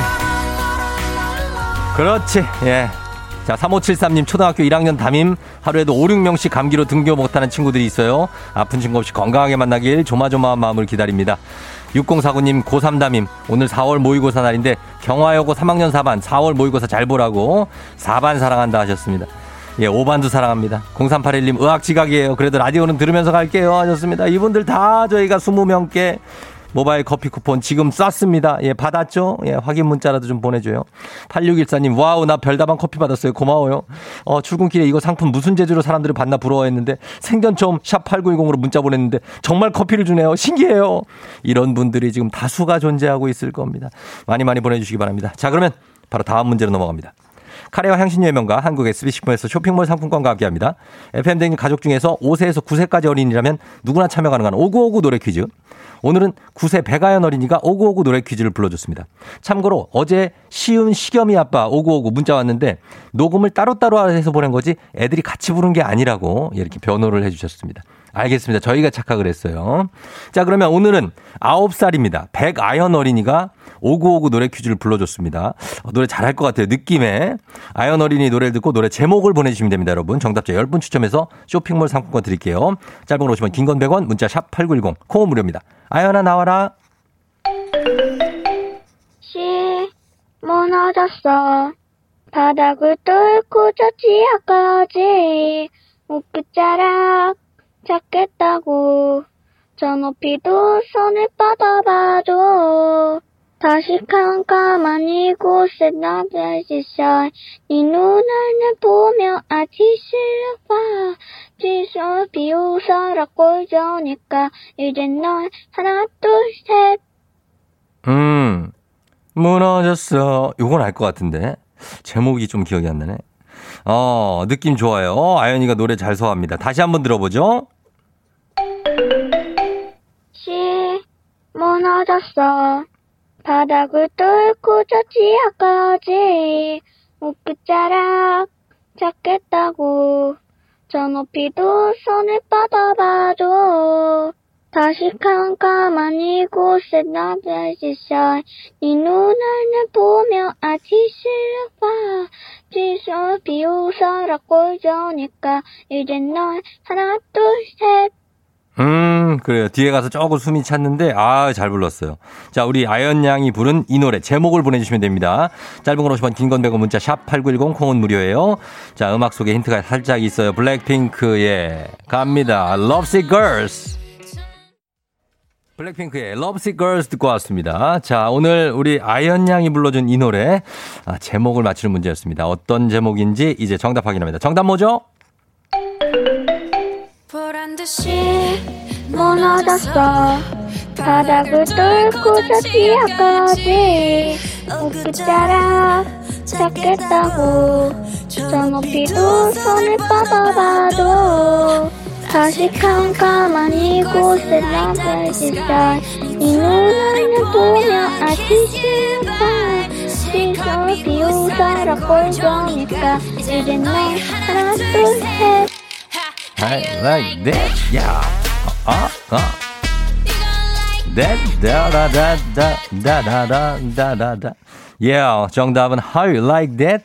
그렇지, 예. 자, 3573님 초등학교 1학년 담임 하루에도 5, 6명씩 감기로 등교 못하는 친구들이 있어요. 아픈 친구 없이 건강하게 만나길 조마조마한 마음을 기다립니다. 6049님 고3 담임 오늘 4월 모의고사 날인데 경화여고 3학년 4반 4월 모의고사 잘 보라고 4반 사랑한다 하셨습니다. 예, 5반도 사랑합니다. 0381님 의학 지각이에요. 그래도 라디오는 들으면서 갈게요 하셨습니다. 이분들 다 저희가 20명께 모바일 커피 쿠폰 지금 쐈습니다. 예, 받았죠? 예, 확인 문자라도 좀 보내줘요. 8614님, 와우, 나 별다방 커피 받았어요. 고마워요. 어, 출근길에 이거 상품 무슨 재주로 사람들이 받나 부러워했는데 생전 처음 샵8910으로 문자 보냈는데 정말 커피를 주네요. 신기해요. 이런 분들이 지금 다수가 존재하고 있을 겁니다. 많이 많이 보내주시기 바랍니다. 자, 그러면 바로 다음 문제로 넘어갑니다. 카레와 향신료의 명가 한국 SB식품에서 쇼핑몰 상품권과 함께합니다. FM댕진 가족 중에서 5세에서 9세까지 어린이라면 누구나 참여 가능한 5959 노래 퀴즈. 오늘은 9세 배가연 어린이가 5959 노래 퀴즈를 불러줬습니다. 참고로 어제 시은 시겸이 아빠 5959 문자 왔는데 녹음을 따로따로 해서 보낸 거지 애들이 같이 부른 게 아니라고 이렇게 변호를 해주셨습니다. 알겠습니다. 저희가 착각을 했어요. 자, 그러면 오늘은 9살입니다. 백아연 어린이가 5959 노래 퀴즈를 불러줬습니다. 어, 노래 잘할 것 같아요. 느낌에. 아연 어린이 노래를 듣고 노래 제목을 보내주시면 됩니다, 여러분. 정답자 10분 추첨해서 쇼핑몰 상품권 드릴게요. 짧은 걸 오시면 긴건 100원, 문자 샵 8910, 콩은 무료입니다. 아연아 나와라. 씨 무너졌어 바닥을 뚫고 저 지하까지 옷끝자락 잡겠다고 저 높이도 손을 뻗어봐도 다시 깜깜한 이곳에 나를 지셔 네 눈을 보며 아직 실봐 지서 비웃어라 꼴좋으니까 이제 널 하나 둘셋 음, 무너졌어. 요건 알 것 같은데. 제목이 좀 기억이 안 나네. 어, 느낌 좋아요. 아연이가 노래 잘 소화합니다. 다시 한번 들어보죠. 씨 무너졌어. 바닥을 뚫고 저 지하까지. 옷끝자락 잡겠다고. 저 높이도 손을 뻗어봐도 다시 깜깜한 이곳에 나를 지셔 네 눈을 보며 아직 실봐. 지서 비웃어라 꼴좋으니까. 이제 널 하나 둘셋 음, 그래요. 뒤에 가서 조금 숨이 찼는데, 아, 잘 불렀어요. 자, 우리 아연 양이 부른 이 노래 제목을 보내주시면 됩니다. 짧은 건 50원, 긴건 100원, 문자 샵 8910, 콩은 무료예요. 자, 음악 속에 힌트가 살짝 있어요. 블랙핑크의 갑니다. Lovesick Girls. 블랙핑크의 Lovesick Girls 듣고 왔습니다. 자, 오늘 우리 아연 양이 불러준 이 노래, 아, 제목을 맞히는 문제였습니다. 어떤 제목인지 이제 정답 확인합니다. 정답 뭐죠? 듯이 무너졌어. 바닥을 뚫고 저 지하까지 옷끝자락 잡겠다고. 저 높이도 손을 뻗어봐도 다시 깜깜한 이곳에 지사 이 눈을 보며 아직 싫다 시선 비웃어라 꼴좋으니까 이제 널 하나 둘셋 I like that. 야. 아, 아. That, da, da, da, da, da, da, da, da, da. Yeah, 정답은 How You Like That?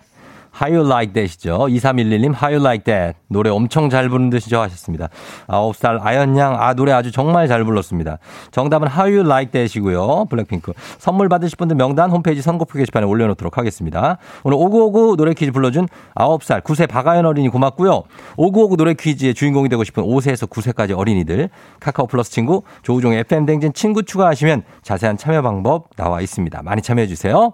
How You Like That이죠. 2311님, How You Like That. 노래 엄청 잘 부르는 듯이죠 하셨습니다. 9살 아연 양, 아, 노래 아주 정말 잘 불렀습니다. 정답은 How You Like That이고요. 블랙핑크. 선물 받으실 분들 명단 홈페이지 선곡표 게시판에 올려놓도록 하겠습니다. 오늘 5959 노래 퀴즈 불러준 9살, 9세 박아연 어린이 고맙고요. 5959 노래 퀴즈의 주인공이 되고 싶은 5세에서 9세까지 어린이들 카카오 플러스 친구 조우종의 FM 댕진 친구 추가하시면 자세한 참여 방법 나와 있습니다. 많이 참여해 주세요.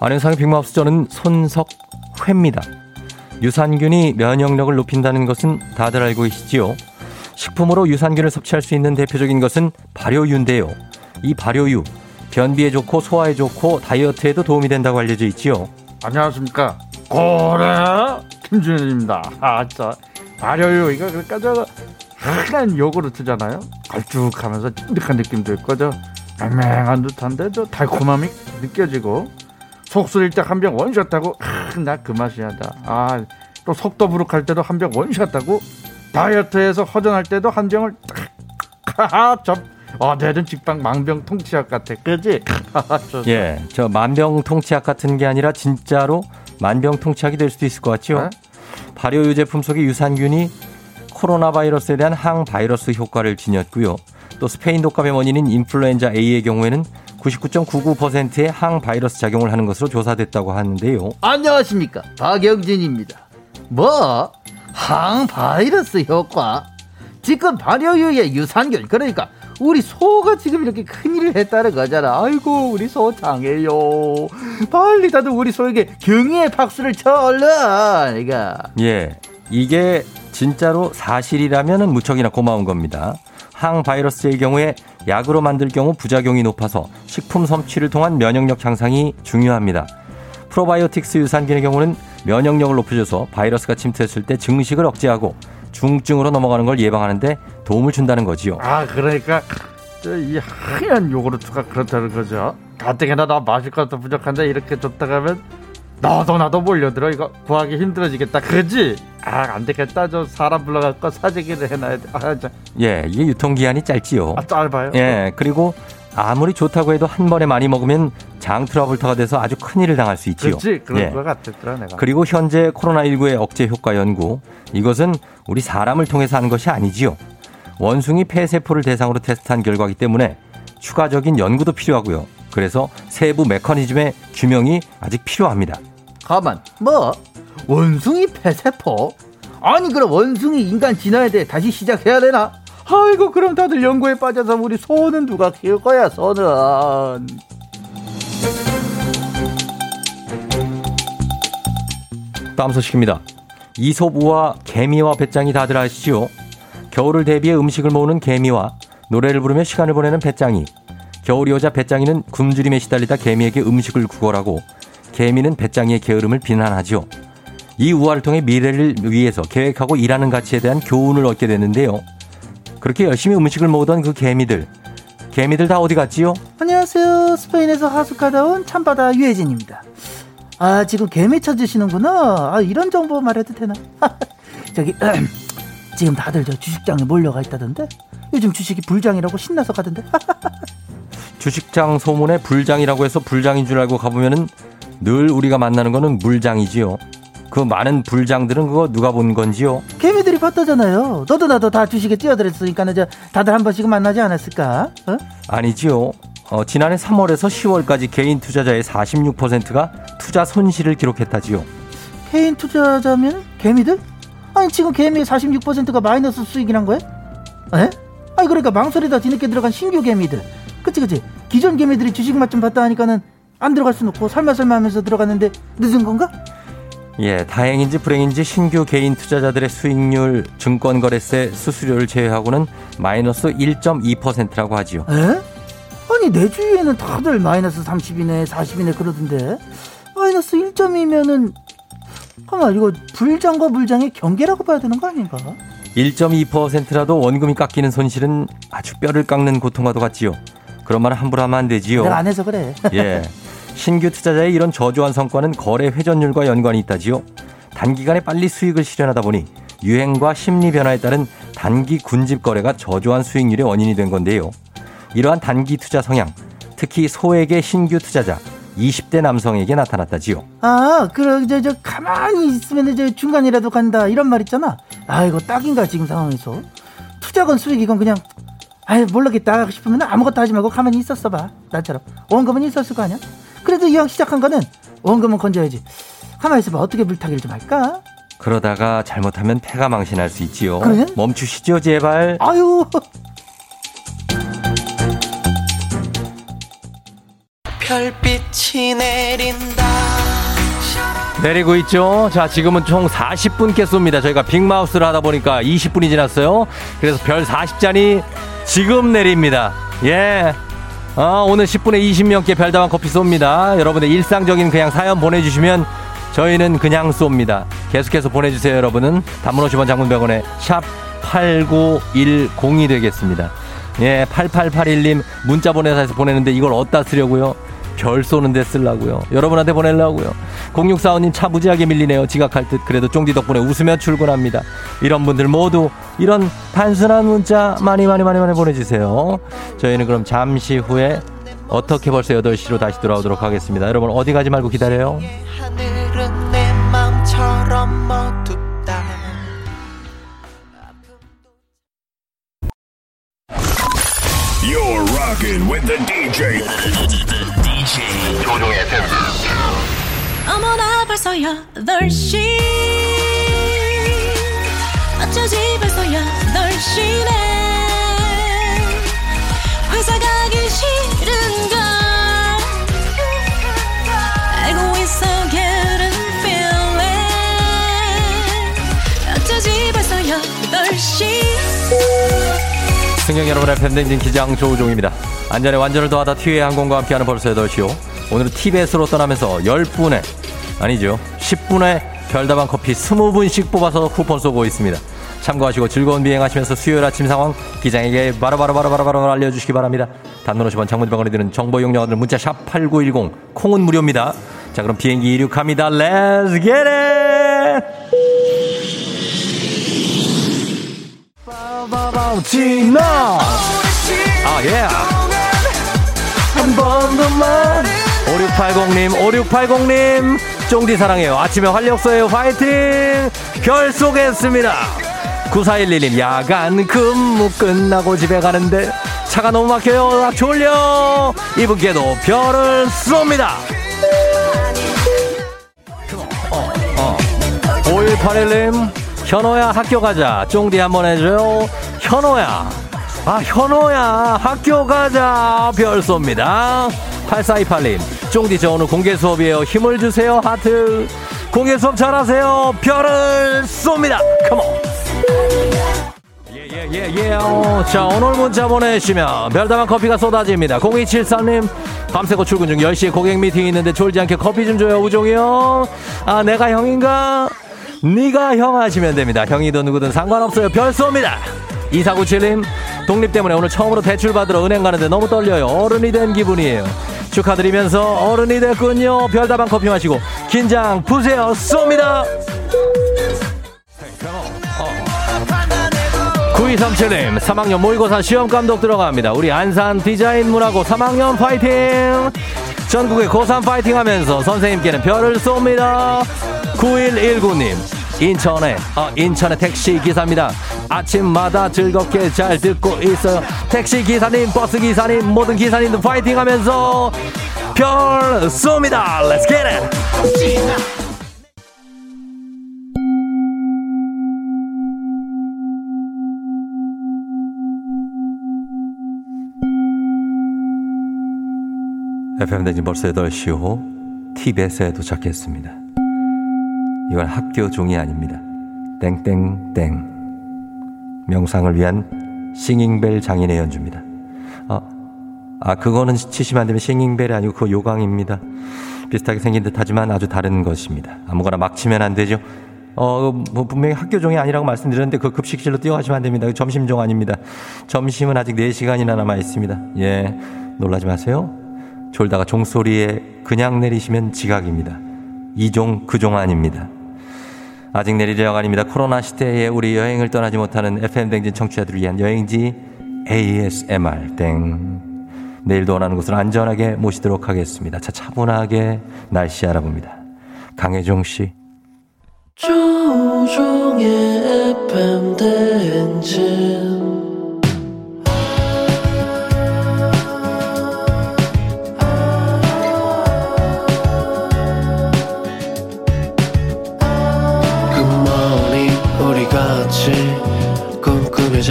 안현상의 빅마우스 저는 손석회입니다. 유산균이 면역력을 높인다는 것은 다들 알고 계시지요. 식품으로 유산균을 섭취할 수 있는 대표적인 것은 발효유인데요. 이 발효유, 변비에 좋고 소화에 좋고 다이어트에도 도움이 된다고 알려져 있지요. 안녕하십니까 고래 김준현입니다 아자 발효유 이거 그러니까 저 흔한 요구르트잖아요 걸쭉하면서 찐득한 느낌도 있고 저 맹맹한 듯한데 저 달콤함이 느껴지고 속쓰릴 때 한 병 원샷하고 나그 맛이야 아또 속도 부룩할 때도 한 병 원샷하고 다이어트에서 허전할 때도 한 병을 딱 어제든 직방 망병통치약 같아 그지 예, 저 만병통치약 같은 게 아니라 진짜로 만병통치약이 될 수도 있을 것 같지요. 네? 발효유 제품 속의 유산균이 코로나 바이러스에 대한 항바이러스 효과를 지녔고요. 또 스페인 독감의 원인인 인플루엔자 A의 경우에는 99.99%의 항바이러스 작용을 하는 것으로 조사됐다고 하는데요. 안녕하십니까 박영진입니다. 뭐 항바이러스 효과? 지금 발효유의 유산균 그러니까 우리 소가 지금 이렇게 큰일을 했다는 거잖아. 아이고 우리 소 장해요. 빨리 다들 우리 소에게 경의의 박수를 쳐 얼른. 이거. 예, 이게 진짜로 사실이라면 무척이나 고마운 겁니다. 항바이러스의 경우에 약으로 만들 경우 부작용이 높아서 식품 섭취를 통한 면역력 향상이 중요합니다. 프로바이오틱스 유산균의 경우는 면역력을 높여줘서 바이러스가 침투했을 때 증식을 억제하고 중증으로 넘어가는 걸 예방하는데 도움을 준다는 거지요. 아 그러니까 저이 하얀 요구르트가 그렇다는 거죠. 가뜩이나 나 마실 것도 부족한데 이렇게 줬다 가면 너도 나도 몰려들어 이거 구하기 힘들어지겠다. 그지? 아 안 되겠다. 저 사람 불러갖고 사재기를 해놔야 돼. 아, 저, 예, 이게 유통기한이 짧지요. 아 짧아요. 예, 그리고 아무리 좋다고 해도 한 번에 많이 먹으면 장 트러블터가 돼서 아주 큰일을 당할 수 있지요. 그렇지. 그런 예. 거 같았더라 내가. 그리고 현재 코로나19의 억제 효과 연구. 이것은 우리 사람을 통해서 하는 것이 아니지요. 원숭이 폐세포를 대상으로 테스트한 결과이기 때문에 추가적인 연구도 필요하고요. 그래서 세부 메커니즘의 규명이 아직 필요합니다. 가만. 뭐 원숭이 폐세포? 아니 그럼 원숭이 인간 진화에 대해 다시 시작해야 되나? 아이고 그럼 다들 연구에 빠져서 우리 소는 누가 키울 거야 소는. 다음 소식입니다. 이솝우와 개미와 배짱이 다들 아시죠? 겨울을 대비해 음식을 모으는 개미와 노래를 부르며 시간을 보내는 배짱이. 겨울이 오자 배짱이는 굶주림에 시달리다 개미에게 음식을 구걸하고 개미는 배짱이의 게으름을 비난하죠. 이 우화를 통해 미래를 위해서 계획하고 일하는 가치에 대한 교훈을 얻게 되는데요. 그렇게 열심히 음식을 모으던 그 개미들. 개미들 다 어디 갔지요? 안녕하세요. 스페인에서 하숙하다 온 참바다 유혜진입니다. 아, 지금 개미 찾으시는구나. 아, 이런 정보 말해도 되나? 저기, 지금 다들 저 주식장에 몰려가 있다던데? 요즘 주식이 불장이라고 신나서 가던데? 주식장 소문에 불장이라고 해서 불장인 줄 알고 가보면은 늘 우리가 만나는 거는 물장이지요. 그 많은 불장들은 그거 누가 본 건지요? 개미들이 봤다잖아요. 너도 나도 다 주식에 뛰어들었으니까 저 다들 한 번씩은 만나지 않았을까? 어? 아니지요. 어, 지난해 3월에서 10월까지 개인 투자자의 46%가 투자 손실을 기록했다지요. 개인 투자자면 개미들? 아니 지금 개미의 46%가 마이너스 수익이란 거야? 에? 아니 그러니까 망설이다 뒤늦게 들어간 신규 개미들 그치 그치 기존 개미들이 주식 맛좀 봤다 하니까는 안 들어갈 순 없고 설마설마 하면서 들어갔는데 늦은 건가? 예, 다행인지 불행인지 신규 개인 투자자들의 수익률 증권거래세 수수료를 제외하고는 마이너스 1.2%라고 하지요. 에? 아니 내 주위에는 다들 마이너스 30이네 40이네 그러던데 마이너스 1점이면은 잠깐만 이거 불장과 불장의 경계라고 봐야 되는 거 아닌가? 1.2%라도 원금이 깎이는 손실은 아주 뼈를 깎는 고통과도 같지요. 그런 말은 함부로 하면 안 되지요. 내가 안 해서 그래 예. 신규 투자자의 이런 저조한 성과는 거래 회전율과 연관이 있다지요. 단기간에 빨리 수익을 실현하다 보니 유행과 심리 변화에 따른 단기 군집 거래가 저조한 수익률의 원인이 된 건데요. 이러한 단기 투자 성향, 특히 소액의 신규 투자자 20대 남성에게 나타났다지요. 아, 그래, 저, 저, 가만히 있으면 저 중간이라도 간다. 이런 말 있잖아. 아, 이거 딱인가, 지금 상황에서. 투자건 수익, 이건 그냥, 아이, 모르겠다 싶으면 아무것도 하지 말고 가만히 있었어 봐. 나처럼. 원금은 있었을 거 아니야? 그래도 이왕 시작한 거는 원금은 건져야지. 가만히 있어봐. 어떻게 물타기를 좀 할까? 그러다가 잘못하면 패가 망신할 수 있지요. 그래? 멈추시죠, 제발. 아유. 별빛이 내린다. 내리고 있죠. 자, 지금은 총 40분께 쏩니다. 저희가 빅마우스를 하다 보니까 20분이 지났어요. 그래서 별 40잔이 지금 내립니다. 예. 어, 오늘 10분에 20명께 별다방 커피 쏩니다. 여러분의 일상적인 그냥 사연 보내주시면 저희는 그냥 쏩니다. 계속해서 보내주세요, 여러분은. 단문 50원 장문병원에 샵 8910이 되겠습니다. 예, 8881님 문자 보내서 보내는데 이걸 어디다 쓰려고요? 별 쏘는 데 쓰려고요. 여러분한테 보내려고요. 0645님 차 무지하게 밀리네요. 지각할 듯 그래도 쫑디 덕분에 웃으며 출근합니다. 이런 분들 모두 이런 단순한 문자 많이 많이 많이 많이 보내주세요. 저희는 그럼 잠시 후에 어떻게 벌써 8시로 다시 돌아오도록 하겠습니다. 여러분 어디 가지 말고 기다려요. 하늘은 내 맘처럼 어둡다. You're rocking with the DJ. 조종의 어머나 벌써 8시 어쩌지 벌써 8시네 회사 가기 싫은걸. 알고 있어 getting feeling. 어쩌지 벌써 8시 승경 여러분의 팬데믹 기장 조우종입니다. 안전에 완전을 더하다 티웨이 항공과 함께하는 벌써 8시요. 오늘은 TBS로 떠나면서 10분에 아니죠 10분에 별다방 커피 20분씩 뽑아서 쿠폰 쏘고 있습니다. 참고하시고 즐거운 비행하시면서 수요일 아침 상황 기장에게 바로바로바로바로바로 알려주시기 바랍니다. 단문 50원 장문병원에 드는 정보 이용료들 문자 샵 8910 콩은 무료입니다. 자 그럼 비행기 이륙합니다. Let's get it! 지나 아 예. 한 번더만 5680님 5680님. 쫑디 사랑해요. 아침에 활력소예요. 화이팅! 별 쏘겠습니다. 9411님 야간 근무 끝나고 집에 가는데 차가 너무 막혀요. 아, 졸려. 이분께도 별을 쏩니다. 어. 5181님 현호야 학교 가자. 쫑디 한번 해줘요. 현호야. 아 현호야 학교 가자. 별 쏩니다 8428님 쫑디 저 오늘 공개 수업이에요. 힘을 주세요 하트. 공개 수업 잘하세요. 별을 쏩니다. 컴온 예예예 어, 자 오늘 문자 보내주시면 별다방 커피가 쏟아집니다. 0273님 밤새고 출근 중 10시에 고객 미팅 있는데 졸지 않게 커피 좀 줘요 우종이 형아 내가 형인가? 네가 형 하시면 됩니다. 형이든 누구든 상관없어요. 별 쏩니다 2497님 독립 때문에 오늘 처음으로 대출 받으러 은행 가는데 너무 떨려요. 어른이 된 기분이에요. 축하드리면서 어른이 됐군요. 별다방 커피 마시고 긴장 푸세요 쏩니다. 9237님 3학년 모의고사 시험감독 들어갑니다. 우리 안산 디자인 문화고 3학년 파이팅! 전국의 고3 파이팅 하면서 선생님께는 별을 쏩니다. 9119님 인천에 어, 인천의 택시 기사입니다. 아침마다 즐겁게 잘 듣고 있어요. 택시 기사님 버스 기사님 모든 기사님들 파이팅 하면서 별 쏩니다. Let's get it! FM 대진 벌써 8시 호 TBS에 도착했습니다. 이건 학교 종이 아닙니다. 땡땡땡. 명상을 위한 싱잉벨 장인의 연주입니다. 아, 아 그거는 치시면 안 되면 싱잉벨이 아니고 그거 요강입니다. 비슷하게 생긴 듯 하지만 아주 다른 것입니다. 아무거나 막 치면 안 되죠. 어, 뭐 분명히 학교 종이 아니라고 말씀드렸는데 그 급식실로 뛰어가시면 안 됩니다. 점심 종 아닙니다. 점심은 아직 4시간이나 남아 있습니다. 예, 놀라지 마세요. 졸다가 종소리에 그냥 내리시면 지각입니다. 이종 그종 아닙니다. 아직 여가 아닙니다. 코로나 시대에 우리 여행을 떠나지 못하는 FM 댕진 청취자들을 위한 여행지 ASMR 땡. 내일도 원하는 곳을 안전하게 모시도록 하겠습니다. 자, 차분하게 날씨 알아봅니다. 강혜종 씨. 조종의 FM 대행진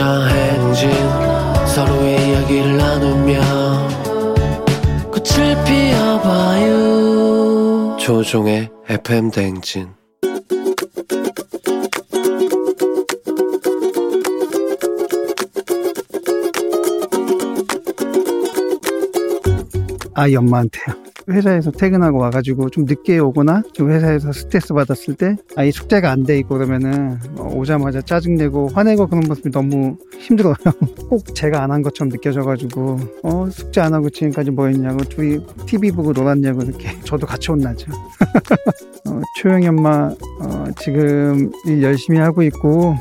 행진 서로의 이야기를 나누며 꽃을 피워봐요 조종의 FM 대행진 아이 엄마한테요. 회사에서 퇴근하고 와가지고 좀 늦게 오거나 좀 회사에서 스트레스 받았을 때 아이 숙제가 안 돼 있고 그러면은 어, 오자마자 짜증내고 화내고 그런 모습이 너무 힘들어요. 꼭 제가 안 한 것처럼 느껴져가지고 어 숙제 안 하고 지금까지 뭐 했냐고 둘이 TV 보고 놀았냐고 이렇게 저도 같이 혼나죠. 어, 초영이 엄마 어, 지금 일 열심히 하고 있고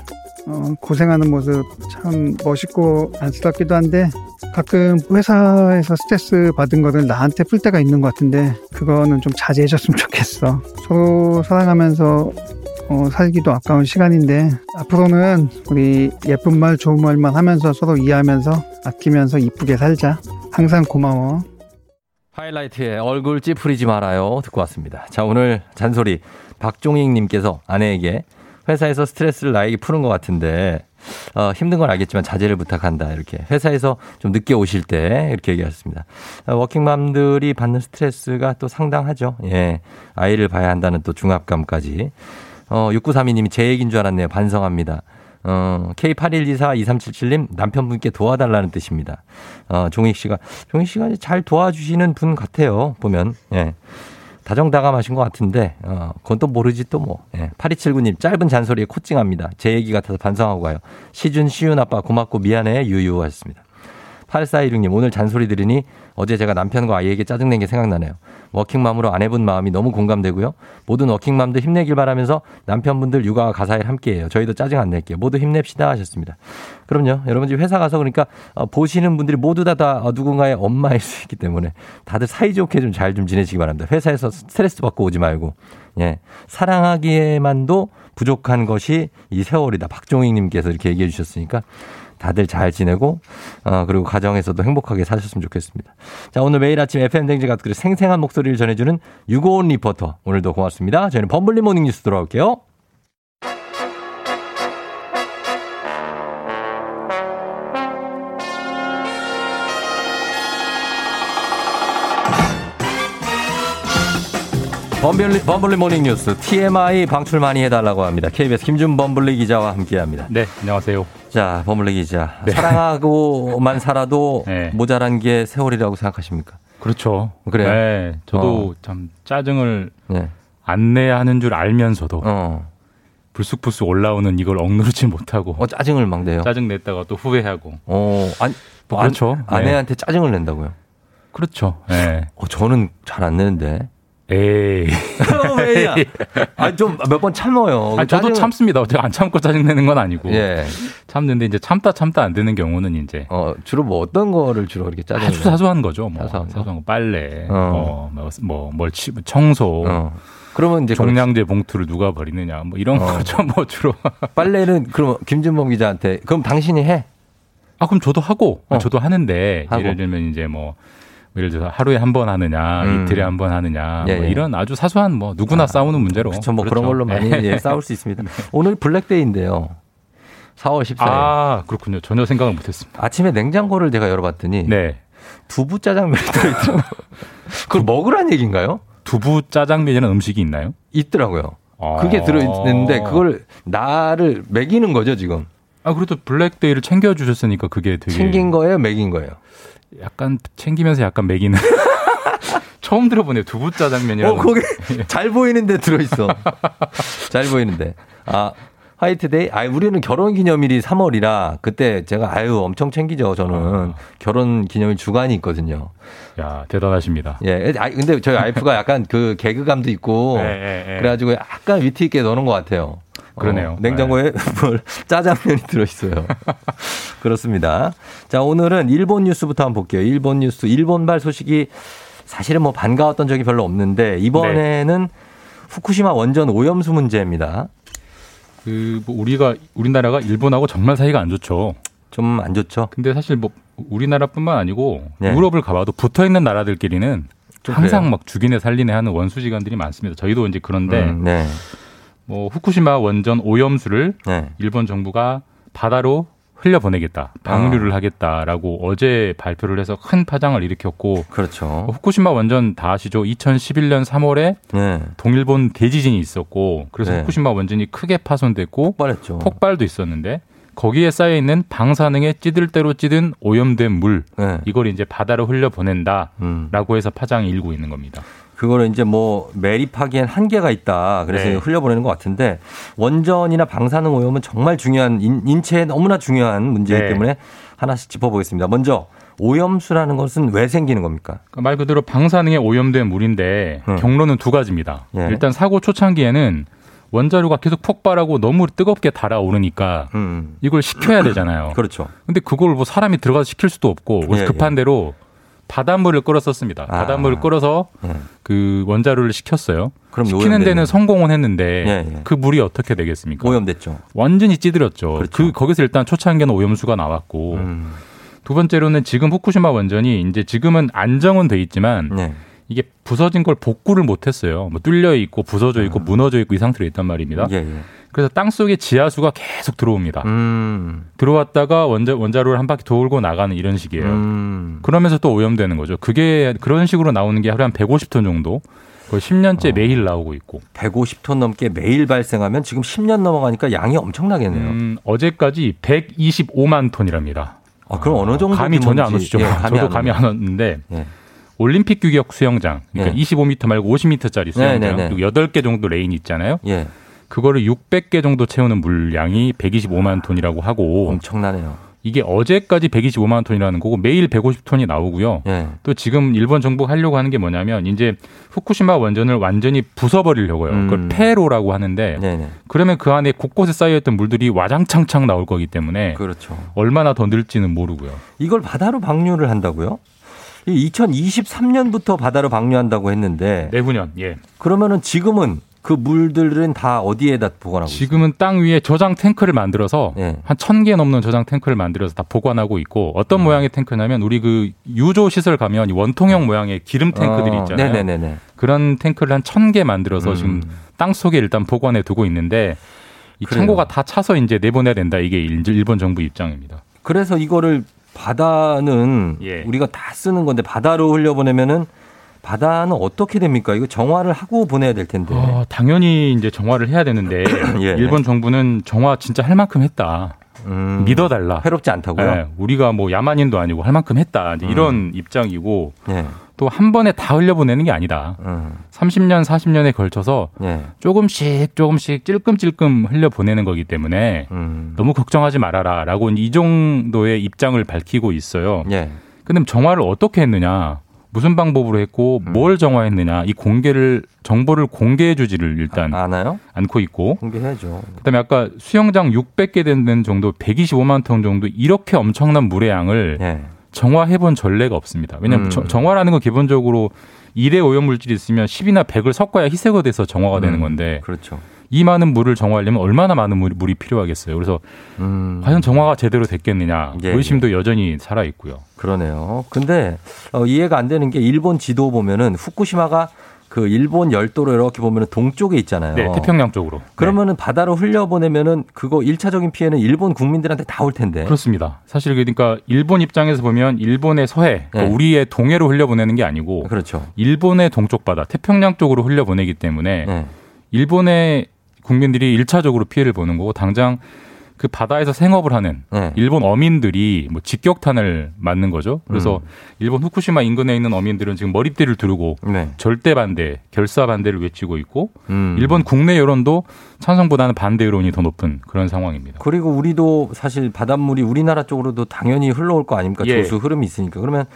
어, 고생하는 모습 참 멋있고 안쓰럽기도 한데 가끔 회사에서 스트레스 받은 거를 나한테 풀 때가 있는 것 같은데 그거는 좀 자제해줬으면 좋겠어. 서로 사랑하면서 어, 살기도 아까운 시간인데 앞으로는 우리 예쁜 말 좋은 말만 하면서 서로 이해하면서 아끼면서 이쁘게 살자. 항상 고마워. 하이라이트에 얼굴 찌푸리지 말아요. 듣고 왔습니다. 자, 오늘 잔소리. 박종익님께서 아내에게 회사에서 스트레스를 나에게 푸는 것 같은데, 어, 힘든 건 알겠지만 자제를 부탁한다. 이렇게. 회사에서 좀 늦게 오실 때 이렇게 얘기하셨습니다. 어, 워킹맘들이 받는 스트레스가 또 상당하죠. 예. 아이를 봐야 한다는 또 중압감까지. 어, 6932님이 제 얘기인 줄 알았네요. 반성합니다. 어, K81242377님 남편분께 도와달라는 뜻입니다. 어, 종익 씨가, 종익 씨가 잘 도와주시는 분 같아요. 보면. 예. 다정다감하신 것 같은데, 어, 그건 또 모르지 또 뭐. 예. 8279님, 짧은 잔소리에 코찡합니다. 제 얘기 같아서 반성하고 가요. 시준, 시윤 아빠 고맙고 미안해, 유유 하셨습니다. 8416님, 오늘 잔소리 들으니 어제 제가 남편과 아이에게 짜증낸 게 생각나네요. 워킹맘으로 아내분 마음이 너무 공감되고요. 모든 워킹맘들 힘내길 바라면서 남편분들 육아와 가사일 함께해요. 저희도 짜증 안 낼게요. 모두 힘냅시다 하셨습니다. 그럼요. 여러분 지금 회사 가서 그러니까 어, 보시는 분들이 모두 다, 다 어, 누군가의 엄마일 수 있기 때문에 다들 사이좋게 좀잘좀 지내시기 바랍니다. 회사에서 스트레스 받고 오지 말고. 예. 사랑하기에만도 부족한 것이 이 세월이다. 박종익 님께서 이렇게 얘기해 주셨으니까 다들 잘 지내고 어 그리고 가정에서도 행복하게 사셨으면 좋겠습니다. 자 오늘 매일 아침 FM 댕진 가족들의 생생한 목소리를 전해주는 유고온 리포터 오늘도 고맙습니다. 저희는 범블리 모닝 뉴스 돌아올게요. 범블리, 범블리 모닝 뉴스 TMI 방출 많이 해달라고 합니다. KBS 김준 범블리 기자와 함께합니다. 네, 안녕하세요. 자, 범블리 기자. 네. 사랑하고만 살아도 모자란 게 세월이라고 생각하십니까? 그렇죠. 그래요? 네, 저도 어. 참 짜증을 네. 안 내야 하는 줄 알면서도 어. 불쑥불쑥 올라오는 이걸 억누르지 못하고 어, 짜증을 막 내요. 짜증 냈다가 또 후회하고. 어, 아니, 뭐 그렇죠. 아, 네. 아내한테 짜증을 낸다고요? 그렇죠. 네. 어, 저는 잘 안 내는데. 에이. 아, 좀 몇 번 참어요. 아, 저도 짜증을- 참습니다. 제가 안 참고 짜증 내는 건 아니고. 예. 참는데 이제 참다 참다 안 되는 경우는 이제 어, 주로 뭐 어떤 거를 주로 이렇게 짜증을 아주? 사소한 거죠. 뭐 사소한 사소한, 거? 거 빨래, 어. 뭐, 뭐, 뭘 치, 청소, 어. 그러면 이제 종량제 봉투를 누가 버리느냐, 뭐 이런 어. 거죠. 뭐 주로. 빨래는 그럼 김준범 기자한테 그럼 당신이 해? 아 그럼 저도 하고, 어. 저도 하는데 하고. 예를 들면 이제 뭐. 예를 들어서 하루에 한 번 하느냐, 음. 이틀에 한 번 하느냐, 예, 뭐 예. 이런 아주 사소한 뭐 누구나 싸우는 문제로. 그렇죠. 뭐 그런 걸로 많이 예. 예, 싸울 수 있습니다. 오늘 블랙데이인데요. 4월 14일. 아 그렇군요. 전혀 생각을 못 했습니다. 아침에 냉장고를 제가 열어봤더니 네. 두부 짜장면이 들어있더라고요. 그걸 먹으란 얘기인가요? 두부 짜장면이라는 음식이 있나요? 있더라고요. 아. 그게 들어있는데 그걸 나를 먹이는 거죠 지금. 아 그래도 블랙데이를 챙겨 주셨으니까 그게 되게 챙긴 거예요, 먹인 거예요. 약간 챙기면서 약간 매기는. 처음 들어보네요. 두부 짜장면이라는. 어, 거기 잘 보이는데 들어있어. 잘 보이는데. 아, 화이트데이? 아, 우리는 결혼 기념일이 3월이라 그때 제가 아유 엄청 챙기죠. 저는 결혼 기념일 주간이 있거든요. 야 대단하십니다. 예, 아 근데 저희 와이프가 약간 그 개그감도 있고 예, 예, 예. 그래가지고 약간 위트 있게 넣는 것 같아요. 그러네요. 어, 냉장고에 뭘 짜장면이 들어있어요. 그렇습니다. 자, 오늘은 일본 뉴스부터 한번 볼게요. 일본 뉴스, 일본발 소식이 사실은 뭐 반가웠던 적이 별로 없는데 이번에는 네. 후쿠시마 원전 오염수 문제입니다. 그 뭐 우리가 우리나라가 일본하고 정말 사이가 안 좋죠. 좀 안 좋죠. 근데 사실 뭐 우리나라뿐만 아니고 네. 유럽을 가봐도 붙어 있는 나라들끼리는 좀 항상 그래요. 막 죽이네 살리네 하는 원수 지간들이 많습니다. 저희도 이제 그런데 음, 네. 뭐 후쿠시마 원전 오염수를 네. 일본 정부가 바다로 흘려보내겠다, 방류를 하겠다라고 어제 발표를 해서 큰 파장을 일으켰고, 그렇죠. 후쿠시마 원전 다 아시죠? 2011년 3월에 네. 동일본 대지진이 있었고, 그래서 네. 후쿠시마 원전이 크게 파손됐고, 폭발했죠. 폭발도 있었는데 거기에 쌓여 있는 방사능에 찌들 대로 찌든 오염된 물, 네. 이걸 이제 바다로 흘려 보낸다라고 음. 해서 파장이 일고 있는 겁니다. 그거를 이제 뭐 매립하기엔 한계가 있다. 그래서 네. 흘려보내는 것 같은데 원전이나 방사능 오염은 정말 중요한 인, 인체에 너무나 중요한 문제이기 네. 때문에 하나씩 짚어보겠습니다. 먼저 오염수라는 것은 왜 생기는 겁니까? 그러니까 말 그대로 방사능에 오염된 물인데 음. 경로는 두 가지입니다. 예. 일단 사고 초창기에는 원자료가 계속 폭발하고 너무 뜨겁게 달아오르니까 음. 이걸 식혀야 되잖아요. 그렇죠. 근데 그걸 뭐 사람이 들어가서 식힐 수도 없고 예, 급한 대로 바닷물을 끌었었습니다. 아. 바닷물을 끌어서 예. 그 원자료를 식혔어요. 그럼 식히는 오염되는 데는 성공은 했는데 예, 예. 그 물이 어떻게 되겠습니까? 오염됐죠. 완전히 찌들었죠. 그렇죠. 그 거기서 일단 초창기에는 오염수가 나왔고 음. 두 번째로는 지금 후쿠시마 원전이 이제 지금은 안정은 돼 있지만 네. 이게 부서진 걸 복구를 못했어요. 뭐 뚫려 있고 부서져 있고 무너져 있고 이 상태로 있단 말입니다. 그래서 땅 속에 지하수가 계속 들어옵니다. 음. 들어왔다가 원자 원자로를 한 바퀴 돌고 나가는 이런 식이에요. 음. 그러면서 또 오염되는 거죠. 그게 그런 식으로 나오는 게 하루에 한 150톤 정도. 거의 10년째 매일 나오고 있고. 150톤 넘게 매일 발생하면 지금 10년 넘어가니까 양이 엄청나겠네요. 음, 어제까지 125만 톤이랍니다. 아, 그럼 어느 정도 감이 전혀 안 오시죠. 예, 감이 저도 안 감이. 안 왔는데 예. 올림픽 규격 수영장, 그러니까 예. 25m 말고 50m짜리 수영장, 네, 네, 네. 그리고 8개 정도 레인 있잖아요. 예. 그거를 600개 정도 채우는 물량이 125만 톤이라고 하고 엄청나네요. 이게 어제까지 125만 톤이라는 거고 매일 150톤이 나오고요. 예. 또 지금 일본 정부가 하려고 하는 게 뭐냐면 이제 후쿠시마 원전을 완전히 부숴버리려고요. 음. 그걸 폐로라고 하는데 네네. 그러면 그 안에 곳곳에 쌓여있던 물들이 와장창창 나올 거기 때문에 그렇죠. 얼마나 더 늘지는 모르고요. 이걸 바다로 방류를 한다고요? 2023년부터 바다로 방류한다고 했는데 내후년, 예. 그러면은 지금은 그 물들은 다 어디에다 보관하고 있어요? 지금은 땅 위에 저장 탱크를 만들어서 예. 한천 개 넘는 저장 탱크를 만들어서 다 보관하고 있고 음. 어떤 모양의 탱크냐면 우리 그 유조 시설 가면 이 원통형 모양의 기름 탱크들이 어, 있잖아요. 네네네네. 그런 탱크를 한 천 개 만들어서 음. 지금 땅 속에 일단 보관해 두고 있는데 이 그래요. 창고가 다 차서 이제 내보내야 된다. 이게 일- 일본 정부 입장입니다. 그래서 이거를 바다는 예. 우리가 다 쓰는 건데 바다로 흘려보내면은 바다는 어떻게 됩니까? 이거 정화를 하고 보내야 될 텐데. 어, 당연히 이제 정화를 해야 되는데 예. 일본 정부는 정화 진짜 할 만큼 했다. 음, 믿어달라. 해롭지 않다고요? 예, 우리가 뭐 야만인도 아니고 할 만큼 했다. 이제 이런 입장이고 예. 또한 번에 다 흘려보내는 게 아니다. 음, 30년, 40년에 걸쳐서 예. 조금씩 조금씩 찔끔찔끔 흘려보내는 거기 때문에 음, 너무 걱정하지 말아라. 라고 이 정도의 입장을 밝히고 있어요. 예. 근데 정화를 어떻게 했느냐? 무슨 방법으로 했고 음. 뭘 정화했느냐? 이 공개를 정보를 공개해 주지를 일단 아나요? 않고 있고 공개해야죠. 그다음에 아까 수영장 600개 되는 정도 125만 톤 정도 이렇게 엄청난 물의 양을 예. 정화해 본 전례가 없습니다. 왜냐하면 음. 저- 정화라는 건 기본적으로 1의 오염 물질이 있으면 10이나 100을 섞어야 희석이 돼서 정화가 되는 음, 건데 그렇죠. 이 많은 물을 정화하려면 얼마나 많은 물, 물이 필요하겠어요. 그래서 음, 과연 정화가 제대로 됐겠느냐 예, 의심도 여전히 살아 있고요. 그러네요. 근데 어, 이해가 안 되는 게 일본 지도 보면은 후쿠시마가 그 일본 열도로 이렇게 보면은 동쪽에 있잖아요. 네, 태평양 쪽으로. 그러면은 바다로 흘려보내면은 그거 일차적인 피해는 일본 국민들한테 다 올 텐데. 그렇습니다. 사실 그러니까 일본 입장에서 보면 일본의 서해, 그러니까 네. 우리의 동해로 흘려보내는 게 아니고 그렇죠. 일본의 동쪽 바다, 태평양 쪽으로 흘려보내기 때문에 네. 일본의 국민들이 일차적으로 피해를 보는 거고 당장 그 바다에서 생업을 하는 네. 일본 어민들이 뭐 직격탄을 맞는 거죠. 그래서 음. 일본 후쿠시마 인근에 있는 어민들은 지금 머리띠를 두르고 네. 절대 반대, 결사 반대를 외치고 있고 음. 일본 국내 여론도 찬성보다는 반대 여론이 더 높은 그런 상황입니다. 그리고 우리도 사실 바닷물이 우리나라 쪽으로도 당연히 흘러올 거 아닙니까? 예. 조수 흐름이 있으니까. 그러면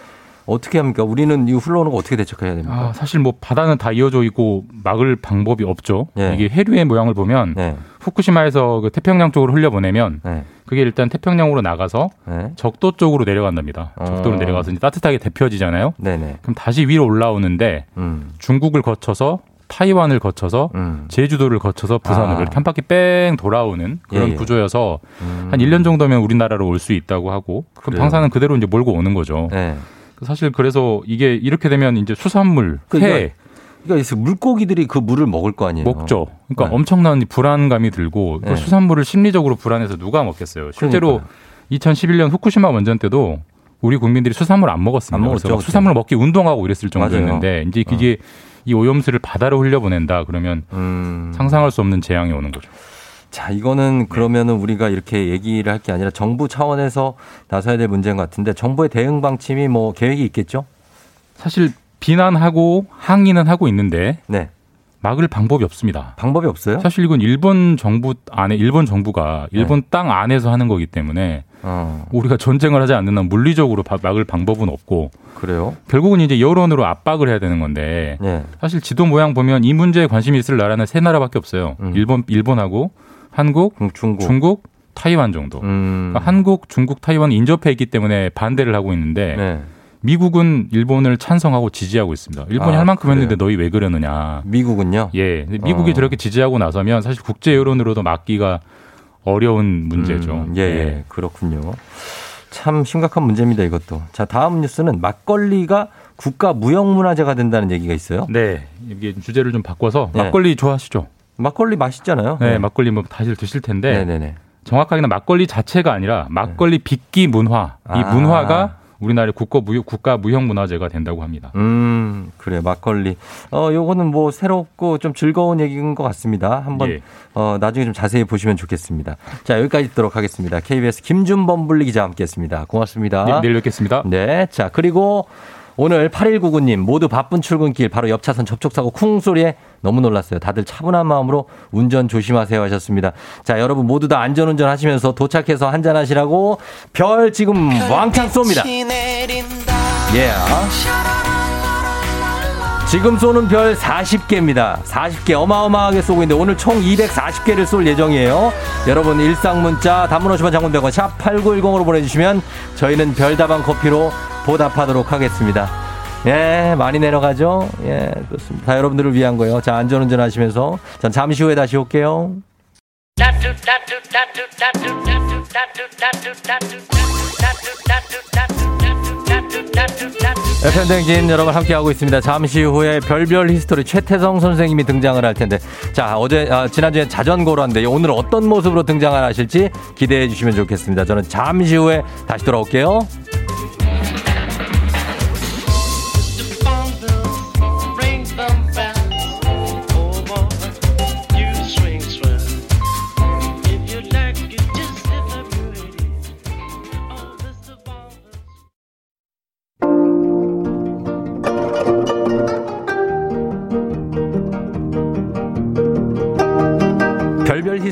어떻게 합니까? 우리는 이 흘러오는 거 어떻게 대책해야 됩니까? 아, 사실 뭐 바다는 다 이어져 있고 막을 방법이 없죠. 예. 이게 해류의 모양을 보면 네. 후쿠시마에서 그 태평양 쪽으로 흘려보내면 네. 그게 일단 태평양으로 나가서 네. 적도 쪽으로 내려간답니다. 적도로 어. 내려가서 이제 따뜻하게 데펴지잖아요. 네네. 그럼 다시 위로 올라오는데 음. 중국을 거쳐서 타이완을 거쳐서 음. 제주도를 거쳐서 부산으로 아. 이렇게 한 바퀴 뺑 돌아오는 그런 예, 예. 구조여서 음. 한 1년 정도면 우리나라로 올 수 있다고 하고 그럼 그래요? 방사는 그대로 이제 몰고 오는 거죠. 네. 사실 그래서 이게 이렇게 되면 이제 수산물, 그러니까 회, 그러니까 물고기들이 그 물을 먹을 거 아니에요. 먹죠. 그러니까 네. 엄청난 불안감이 들고 그 네. 수산물을 심리적으로 불안해서 누가 먹겠어요. 실제로 2011년 후쿠시마 원전 때도 우리 국민들이 수산물 안 먹었습니다. 안 먹었죠, 그래서. 수산물 먹기 운동하고 이랬을. 어. 정도였는데 이제 그게 이 오염수를 바다로 흘려보낸다 그러면 음. 상상할 수 없는 재앙이 오는 거죠. 자, 이거는 그러면은 우리가 이렇게 얘기를 할 게 아니라 정부 차원에서 나서야 될 문제인 것 같은데 정부의 대응 방침이 뭐 계획이 있겠죠? 사실 비난하고 항의는 하고 있는데 네. 막을 방법이 없습니다. 방법이 없어요? 사실 이건 일본 정부 안에 일본 정부가 일본 네. 땅 안에서 하는 거기 때문에 어, 우리가 전쟁을 하지 않는 한 물리적으로 바- 막을 방법은 없고 그래요? 결국은 이제 여론으로 압박을 해야 되는 건데 네. 사실 지도 모양 보면 이 문제에 관심이 있을 나라는 세 나라밖에 없어요. 음. 일본 일본하고 한국, 중국. 중국, 타이완 정도. 음. 그러니까 한국, 중국, 타이완 인접해 있기 때문에 반대를 하고 있는데 네. 미국은 일본을 찬성하고 지지하고 있습니다. 일본이 아, 할 만큼 그래요? 했는데 너희 왜 그러느냐. 미국은요? 예. 미국이 어. 저렇게 지지하고 나서면 사실 국제 여론으로도 막기가 어려운 문제죠. 음, 예, 예, 그렇군요. 참 심각한 문제입니다, 이것도. 자, 다음 뉴스는 막걸리가 국가 무형문화재가 된다는 얘기가 있어요. 네. 이게 주제를 좀 바꿔서 네. 막걸리 좋아하시죠? 막걸리 맛있잖아요. 네, 막걸리 뭐 다들 드실 텐데 네네네. 정확하게는 막걸리 자체가 아니라 막걸리 빚기 문화. 이 아. 문화가 우리나라의 국가 무형, 국가 무형 문화재가 된다고 합니다. 음, 그래 막걸리. 어, 요거는 뭐 새롭고 좀 즐거운 얘기인 것 같습니다. 한번 예. 어, 나중에 좀 자세히 보시면 좋겠습니다. 자, 여기까지 듣도록 하겠습니다. KBS 김준범 분리 기자 함께했습니다. 고맙습니다. 네, 내일 뵙겠습니다. 네, 자 그리고 오늘 8199님 모두 바쁜 출근길 바로 옆 차선 접촉사고 쿵 소리에 너무 놀랐어요. 다들 차분한 마음으로 운전 조심하세요 하셨습니다. 자 여러분 모두 다 안전운전 하시면서 도착해서 한잔 하시라고 별 지금 왕창 쏩니다. 예. 지금 쏘는 별 40개입니다. 40개 어마어마하게 쏘고 있는데 오늘 총 240개를 쏠 예정이에요. 여러분 일상 문자 단문 50원 장문 100원 샵 8910으로 보내주시면 저희는 별다방 커피로 보답하도록 하겠습니다. 예, 많이 내려가죠? 예, 그렇습니다. 다 여러분들을 위한 거예요. 자, 안전운전 하시면서 전 잠시 후에 다시 올게요. FM댕진 여러분 함께하고 있습니다. 잠시 후에 별별 히스토리 최태성 선생님이 등장을 할 텐데. 자, 어제, 아, 지난주에 자전거로 한데 오늘 어떤 모습으로 등장을 하실지 기대해 주시면 좋겠습니다. 저는 잠시 후에 다시 돌아올게요.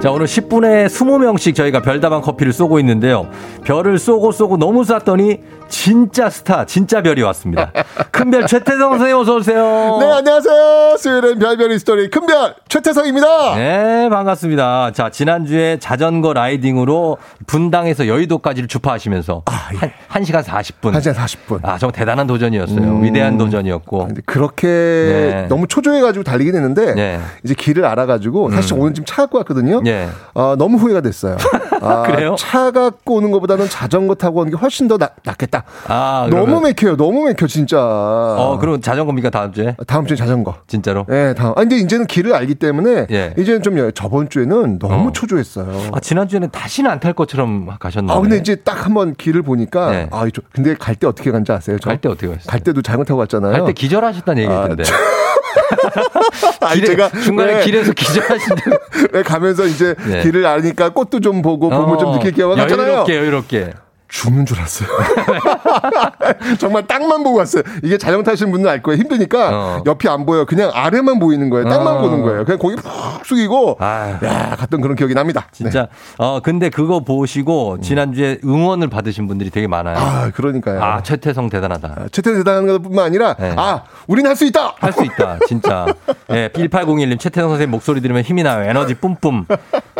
자, 오늘 10분에 20명씩 저희가 별다방 커피를 쏘고 있는데요. 별을 쏘고 쏘고 너무 쐈더니 진짜 스타, 진짜 별이 왔습니다. 큰별 최태성 선생님 어서 오세요. 네, 안녕하세요. 수요일엔 별별 히스토리 큰별 최태성입니다. 네, 반갑습니다. 자, 지난주에 자전거 라이딩으로 분당에서 여의도까지를 주파하시면서 한, 1시간 40분. 1시간 40분. 아, 정말 대단한 도전이었어요. 음. 위대한 도전이었고. 그렇게 네. 너무 초조해가지고 달리긴 했는데 네. 이제 길을 알아가지고 사실 음. 오늘 지금 차 갖고 왔거든요. 예. 어, 너무 후회가 됐어요. 아, 그래요? 차 갖고 오는 것보다는 자전거 타고 오는 게 훨씬 더 나- 낫겠다. 아, 너무 맥혀요. 너무 맥혀 진짜. 어, 그럼 자전거입니까 다음 주에? 다음 주에 자전거. 진짜로? 네, 다음. 아 근데 이제는 길을 알기 때문에 예. 이제는 좀 저번 주에는 너무 어. 초조했어요. 아, 지난주에는 다시는 안 탈 것처럼 가셨나요? 아, 근데 이제 딱 한번 길을 보니까, 네. 아, 이쪽, 근데 갈 때 어떻게 간지 아세요? 갈 때 어떻게 갔어요? 갈 때도 자전거 타고 갔잖아요. 갈 때 기절하셨다는 얘기 있던데. 아 니, 길에- 제가 중간에 왜- 길에서 기절하신데. 왜 가면서 이제 네. 길을 아니까 꽃도 좀 보고 봄을 좀 어, 하고 갔잖아요. 여유롭게, 여유롭게. 죽는 줄 알았어요. 정말 땅만 보고 왔어요. 이게 자전거 타시는 분들 알 거예요. 힘드니까 옆이 안 보여. 그냥 아래만 보이는 거예요. 땅만 어. 보는 거예요. 그냥 고개 푹 숙이고 야 갔던 그런 기억이 납니다. 네. 진짜, 어, 근데 그거 보시고 지난주에 응원을 받으신 분들이 되게 많아요. 아, 그러니까요. 아, 최태성 대단하다. 최태 대단한 것뿐만 아니라 아 우린 할 수 있다. 할 수 있다, 진짜. 예, 1801님, 최태성 선생님 목소리 들으면 힘이 나요. 에너지 뿜뿜.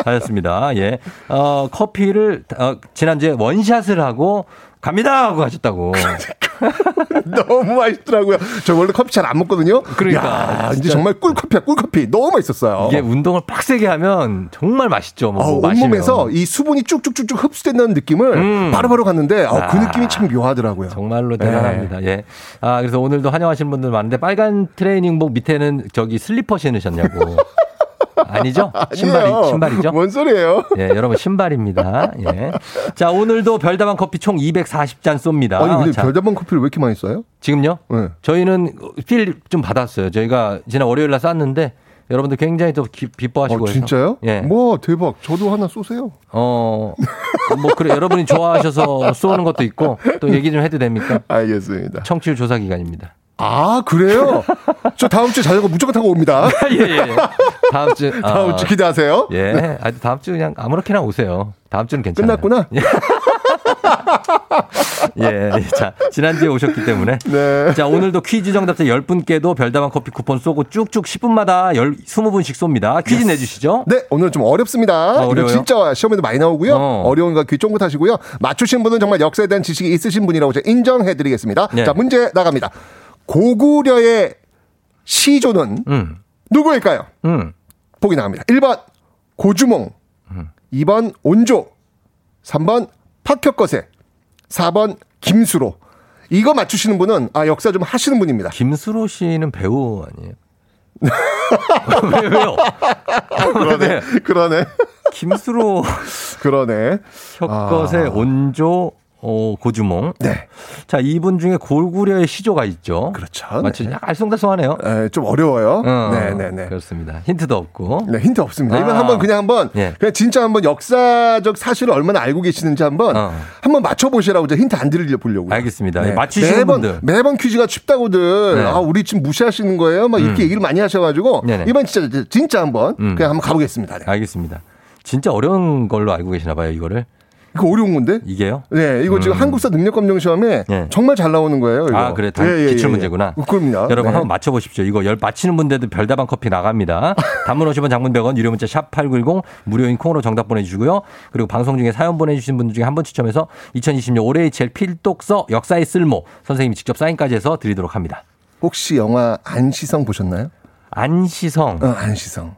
하셨습니다. 예. 어, 커피를, 어, 지난주에 원샷을 하고 갑니다! 하고 하셨다고. 너무 맛있더라고요. 저 원래 커피 잘 안 먹거든요. 그러니까. 야, 이제. 정말 꿀커피야, 꿀커피. 너무 맛있었어요. 이게 운동을 빡세게 하면 정말 맛있죠. 뭐, 어, 마시면. 온몸에서 이 수분이 쭉쭉쭉쭉 흡수된다는 느낌을 바로바로 갔는데 어, 그 아. 느낌이 참 묘하더라고요. 정말로 대단합니다. 예. 아, 그래서 오늘도 환영하시는 분들 많은데 빨간 트레이닝복 밑에는 저기 슬리퍼 신으셨냐고. 아니죠? 신발이. 신발이죠? 뭔 소리예요? 예, 여러분 신발입니다. 예. 자, 오늘도 별다방 커피 총 240잔 쏩니다. 아니 근데 자, 별다방 커피를 왜 이렇게 많이 써요? 지금요? 네. 저희는 필 좀 받았어요. 저희가 지난 월요일 날 쐈는데 여러분들 굉장히 또 기, 기뻐하시고 어. 진짜요? 예. 뭐 대박. 저도 하나 쏘세요. 어, 뭐 그래 여러분이 좋아하셔서 쏘는 것도 있고 또 얘기 좀 해도 됩니까? 알겠습니다. 청취율 조사 기간입니다. 아 그래요? 저 다음 주에 자전거 무조건 타고 옵니다. 예, 예, 예. 다음 주 아, 다음 주 기대하세요. 예. 네. 아니 다음 주 그냥 아무렇게나 오세요. 다음 주는 괜찮아요. 끝났구나. 예. 자, 지난주에 오셨기 때문에. 네. 자, 오늘도 퀴즈 정답자 10분께도 별다방 커피 쿠폰 쏘고 쭉쭉 10분마다 10, 20분씩 쏩니다. 퀴즈 내주시죠. 네, 오늘 좀 어렵습니다. 어려워요? 진짜 시험에도 많이 나오고요. 어. 어. 려운거귀 쫑긋 하시고요. 맞추신 분은 정말 역사에 대한 지식이 있으신 분이라고 제가 인정해드리겠습니다. 네. 자, 문제 나갑니다. 고구려의 시조는 음. 누구일까요? 음. 보기 나갑니다. 1번 고주몽, 2번 온조, 3번 박혁거세, 4번 김수로. 이거 맞추시는 분은 아 역사 좀 하시는 분입니다. 김수로 씨는 배우 아니에요? 왜, 왜요? 그러네. 그러네. 김수로 그러네. 혁것의 아. 온조 어, 고주몽. 네. 자, 이분 중에 고구려의 시조가 있죠. 그렇죠. 맞죠? 약간 알쏭달쏭하네요. 에, 좀 어려워요. 어, 네네네. 그렇습니다. 힌트도 없고. 네, 힌트 없습니다. 이번 아. 한번 그냥 한번 예. 그냥 진짜 한번 역사적 사실을 얼마나 알고 계시는지 한번 어. 한번 맞춰보시라고 제가 힌트 안 드리려 보려고요. 알겠습니다. 예, 맞추시는 매번 분들. 매번 퀴즈가 쉽다고들 네. 아 우리 지금 무시하시는 거예요. 막 이렇게 음. 얘기를 많이 하셔가지고 네네. 이번 진짜 진짜 한번 음. 그냥 한번 가보겠습니다. 네. 알겠습니다. 진짜 어려운 걸로 알고 계시나 봐요, 이거를. 이거 어려운 건데? 이게요? 네, 이거 지금 음. 한국사 능력검정 시험에 예. 정말 잘 나오는 거예요. 이거. 아, 그래. 단, 예, 예, 예, 기출 예. 문제구나. 그럼요. 여러분 네. 한번 맞춰보십시오. 이거 열 맞히는 분들도 별다방 커피 나갑니다. 단문 50원 장문 100원 유료 문자 샵 8910 무료인 콩으로 정답 보내주시고요. 그리고 방송 중에 사연 보내주신 분들 중에 한 분 추첨해서 2020년 올해의 제일 필독서 역사의 쓸모 선생님이 직접 사인까지 해서 드리도록 합니다. 혹시 영화 안시성 보셨나요? 안시성, 어, 안시성.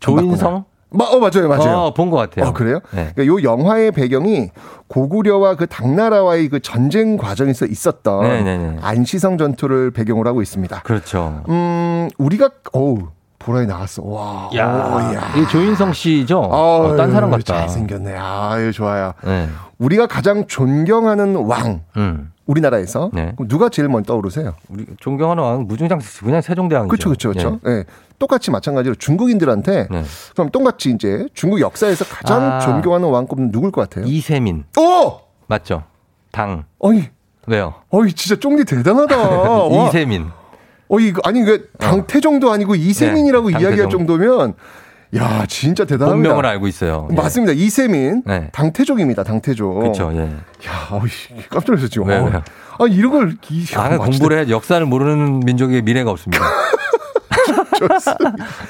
조인성? 마, 어, 맞아요, 맞아요. 어, 본 것 같아요. 어, 그래요? 네. 그러니까 요 영화의 배경이 고구려와 그 당나라와의 그 전쟁 과정에서 있었던 네네네. 안시성 전투를 배경으로 하고 있습니다. 그렇죠. 음, 우리가 어우 보라에 나왔어. 와, 야, 오, 야. 이 조인성 씨죠? 아유, 어, 딴 사람 같다. 잘생겼네. 아유, 좋아요. 네. 우리가 가장 존경하는 왕, 음. 우리나라에서 네. 누가 제일 먼저 떠오르세요? 우리 존경하는 왕 무중장 그냥 세종대왕이죠. 그렇죠, 그렇죠, 그렇죠. 예. 똑같이 마찬가지로 중국인들한테 네. 그럼 똑같이 이제 중국 역사에서 가장 아. 존경하는 왕 꼽는 누굴 것 같아요? 이세민 오, 맞죠? 당 어이, 왜요? 어이, 진짜 쫑디 대단하다. 와. 이세민. 어이, 이거 아니 그 당태정도 아니고 이세민이라고 네, 이야기할. 정도면 야, 진짜 대단합니다. 본명을 알고 있어요. 예. 맞습니다. 이세민 네. 당태종입니다. 당태종. 그렇죠. 예. 야, 어이, 깜짝 놀랐어 지금. 왜요, 어. 왜요? 아, 이런 걸 이, 아, 야, 공부를 해 역사를 모르는 민족의 미래가 없습니다.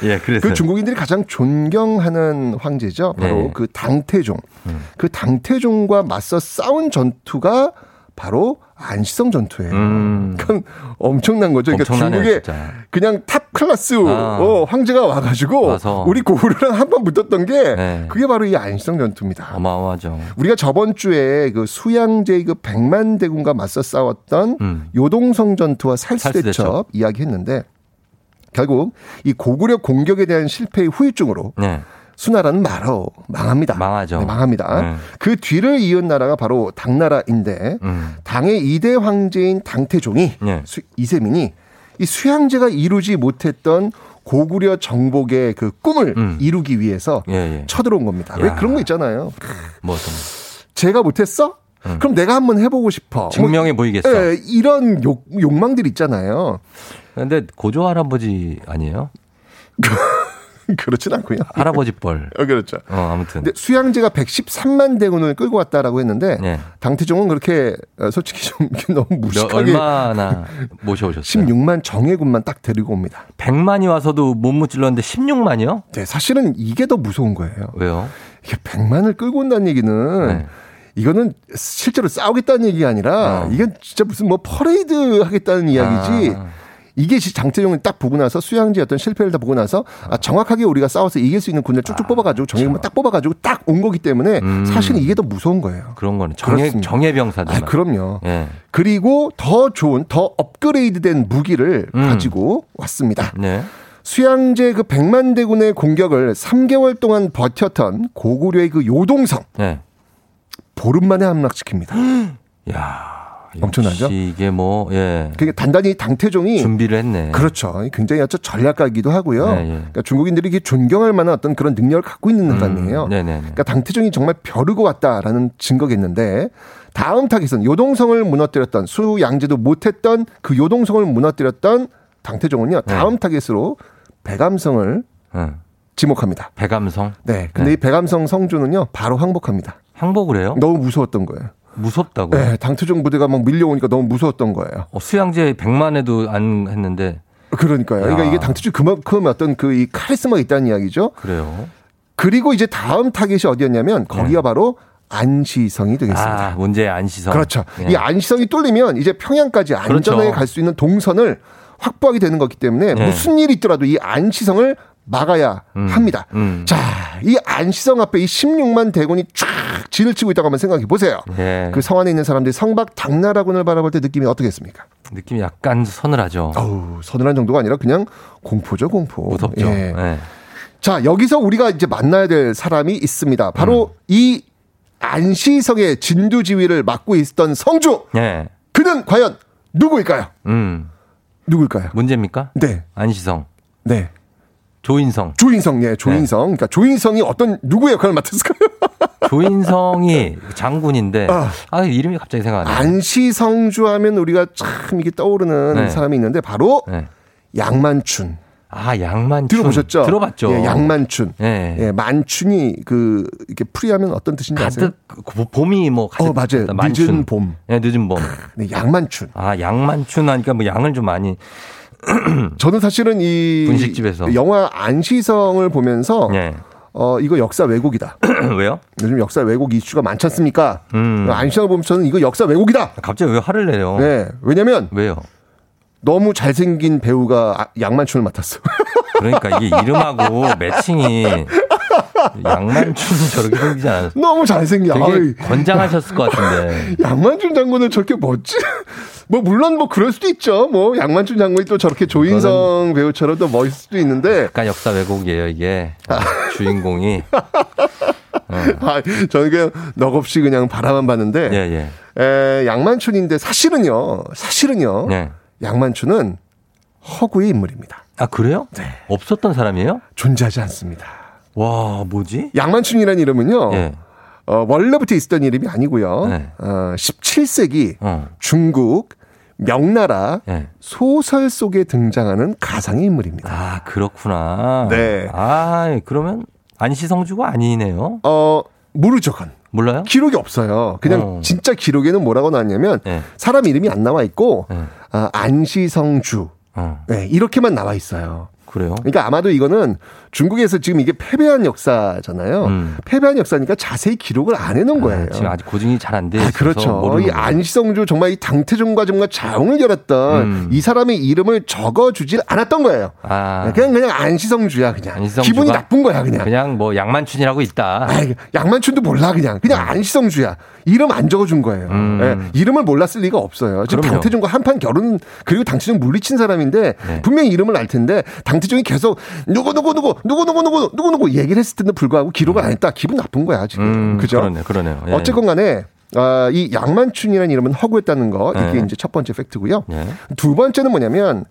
예, 그래서 그 중국인들이 가장 존경하는 황제죠. 바로 네. 그 당태종. 음. 그 당태종과 맞서 싸운 전투가 바로 안시성 전투예요. 음. 그건 엄청난 거죠. 그러니까 엄청나네요, 중국의 진짜. 그냥 top class 아. 어, 황제가 와가지고 와서. 우리 고구려랑 한 번 붙었던 게 네. 그게 바로 이 안시성 전투입니다. 어마어마하죠. 우리가 저번 주에 그 수양제 그 백만 대군과 맞서 싸웠던 음. 요동성 전투와 살수대첩 살수대첩. 이야기했는데 결국 이 고구려 공격에 대한 실패의 후유증으로 네. 수나라는 말어 망합니다. 망하죠. 네, 망합니다. 네. 그 뒤를 이은 나라가 바로 당나라인데 음. 당의 이대 황제인 당태종이 네. 수- 이세민이 이 수양제가 이루지 못했던 고구려 정복의 그 꿈을 음. 이루기 위해서 예, 예. 쳐들어온 겁니다. 왜 야. 그런 거 있잖아요. 뭐 좀. 제가 못했어? 그럼 내가 한번 해보고 싶어. 음. 증명해 뭐, 보이겠어. 예, 이런 욕, 욕망들 있잖아요. 근데 고조 할아버지 아니에요? 그렇진 않고요. 할아버지 뻘. 어, 그렇죠. 어, 아무튼. 근데 수양제가 113만 대군을 끌고 왔다라고 했는데 네. 당태종은 그렇게 어, 솔직히 좀 너무 몇- 무식하게 얼마나 모셔오셨어요? 16만 정예군만 딱 데리고 옵니다. 100만이 와서도 못 무찔렀는데 16만이요? 네, 사실은 이게 더 무서운 거예요. 왜요? 이게 100만을 끌고 온다는 얘기는 네. 이거는 실제로 싸우겠다는 얘기가 아니라 어. 이건 진짜 무슨 뭐 퍼레이드 하겠다는 이야기지. 아. 이게 지- 장태종이 딱 보고 나서 수양지 어떤 실패를 다 보고 나서 아, 정확하게 우리가 싸워서 이길 수 있는 군대를 쭉쭉 뽑아가지고 정예군만 딱 뽑아가지고 딱 온 거기 때문에 음. 사실은 이게 더 무서운 거예요. 그런 거는 정예. 정예병사들. 아, 그럼요. 예. 그리고 더 좋은 더 업그레이드된 무기를 음. 가지고 왔습니다. 네. 수양제 그 백만 대군의 공격을 3개월 동안 버텼던 고구려의 그 요동성 네. 보름 만에 함락시킵니다. 야. 엄청나죠? 이게 뭐, 예. 그게 단단히 당태종이 준비를 했네. 그렇죠. 굉장히 어떤 전략가이기도 하고요. 네, 예. 그러니까 중국인들이 이게 존경할 만한 어떤 그런 능력을 갖고 있는 사람이에요. 음, 네네. 그러니까 당태종이 정말 벼르고 왔다라는 증거겠는데 다음 타깃은 요동성을 무너뜨렸던 수양제도 못했던 그 요동성을 무너뜨렸던 당태종은요 다음 타깃으로 백암성을 응. 지목합니다. 배감성. 네. 근데 네. 이 백암성 성주는요 바로 항복합니다. 항복을 해요? 너무 무서웠던 거예요. 무섭다고요? 네, 당태종 부대가 막 밀려오니까 너무 무서웠던 거예요. 어, 수양제 100만에도 안 했는데. 그러니까요. 그러니까 야. 이게 당태종 그만큼 어떤 그 이 카리스마가 있다는 이야기죠. 그래요. 그리고 이제 다음 타겟이 어디였냐면 거기가 바로 안시성이 되겠습니다. 네. 아, 문제 안시성. 그렇죠. 예. 이 안시성이 뚫리면 이제 평양까지 안전하게 그렇죠. 갈수 있는 동선을 확보하게 되는 거기 때문에 네. 무슨 일이 있더라도 이 안시성을 막아야 음, 합니다. 음. 자, 이 안시성 앞에 이 16만 대군이 쫙 진을 치고 있다고 한번 생각해 보세요. 예. 그성 안에 있는 사람들이 성박 당나라군을 바라볼 때 느낌이 어떻겠습니까? 느낌이 약간 서늘하죠. 어우, 서늘한 정도가 아니라 그냥 공포죠, 공포. 무섭죠. 예. 예. 자, 여기서 우리가 이제 만나야 될 사람이 있습니다. 바로 음. 이 안시성의 진두지휘를 맡고 있었던 성주. 예. 그는 과연 누구일까요? 음. 누구일까요? 문제입니까? 네. 안시성. 네. 조인성. 조인성, 예, 조인성. 그러니까 조인성이 어떤 누구의 역할을 맡았을까요? 조인성이 장군인데 아. 아, 이름이 갑자기 생각 안 나요. 안시성주 하면 우리가 참 이게 떠오르는 네. 사람이 있는데 바로 네. 양만춘. 아, 양만춘. 들어보셨죠? 들어봤죠. 예, 양만춘. 예. 예, 만춘이 그 이렇게 풀이하면 어떤 뜻인지 아세요? 가득 그 봄이 뭐 가득 어, 맞아요. 만춘. 늦은 봄. 예, 늦은 봄. 네, 양만춘. 아, 양만춘 하니까 뭐 양을 좀 많이 저는 사실은 이 분식집에서. 영화 안시성을 보면서 예. 어 이거 역사 왜곡이다. 왜요? 요즘 역사 왜곡 이슈가 많지 않습니까? 음. 안시성을 보면 저는 이거 역사 왜곡이다. 갑자기 왜 화를 내요? 네. 왜냐면 왜요? 너무 잘생긴 배우가 아- 양만춘을 맡았어. 그러니까 이게 이름하고 매칭이 양만춘 저렇게 생기지 않았어요. 너무 잘생겨. 되게. 건장하셨을 것 같은데. 양만춘 장군을 저렇게 멋지. 뭐 물론 뭐 그럴 수도 있죠. 뭐 양만춘 장군이 또 저렇게 조인성 배우처럼 또 멋있을 수도 있는데 약간 역사 왜곡이에요, 이게. 어, 주인공이. 아, 저는 그냥 넋없이 그냥 바라만 봤는데 예, 예. 에, 양만춘인데 사실은요. 사실은요. 네. 양만춘은 허구의 인물입니다. 아, 그래요? 없었던 사람이에요? 존재하지 않습니다. 와, 뭐지? 양만춘이라는 이름은요. 예. 어, 원래부터 있었던 이름이 아니고요. 네. 어, 17세기 어. 중국 명나라 예. 소설 속에 등장하는 가상의 인물입니다. 아, 그렇구나. 네. 아, 그러면 안시성주가 아니네요. 어, 모르죠, 건. 몰라요? 기록이 없어요. 그냥 어. 진짜 기록에는 뭐라고 나왔냐면 네. 사람 이름이 안 나와 있고 네. 아, 안시성주 어. 네, 이렇게만 나와 있어요. 그래요? 그러니까 아마도 이거는 중국에서 지금 이게 패배한 역사잖아요. 패배한 역사니까 자세히 기록을 안 해놓은 거예요. 음. 지금 아직 고증이 잘 안 돼. 아, 그렇죠. 이. 안시성주 정말 이 당태종과 정말 자웅을 겨뤘던 음. 이 사람의 이름을 적어주질 않았던 거예요. 아, 그냥 그냥 안시성주야 그냥. 안시성주가 기분이 나쁜 거야 그냥. 그냥 뭐 양만춘이라고 있다. 아이, 양만춘도 몰라 그냥 그냥 안시성주야 이름 안 적어준 거예요. 음. 예, 이름을 몰랐을 리가 없어요. 지금 그럼요. 당태종과 한판 결혼 그리고 당태종 물리친 사람인데 네. 분명히 이름을 알 텐데 당태종이 계속 누구 누구 누구 누구 누구 누구 누구 누구 얘기를 했을 텐데 불구하고 기록을 안 했다. 기분 나쁜 거야 지금. 음, 그죠? 그러네, 그러네요. 예. 어쨌건 간에 아, 이 양만춘이라는 이름은 허구했다는 거 이게 네. 이제 첫 번째 팩트고요. 예. 두 번째는 뭐냐면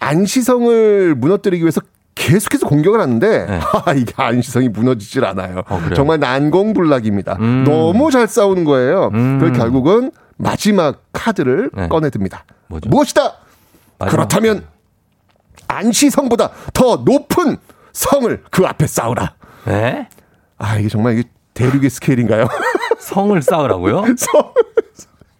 안시성을 무너뜨리기 위해서 계속해서 공격을 하는데 네. 아, 이게 안시성이 무너지질 않아요. 어? 정말 난공불락입니다. 음. 너무 잘 싸우는 거예요. 음. 그래서 결국은 마지막 카드를 네. 꺼내듭니다. 뭐죠? 무엇이다? 마지막 그렇다면 안시성보다 더 높은 성을 그 앞에 쌓으라. 네? 아 이게 정말 이게 대륙의 스케일인가요? 성을 쌓으라고요? 성.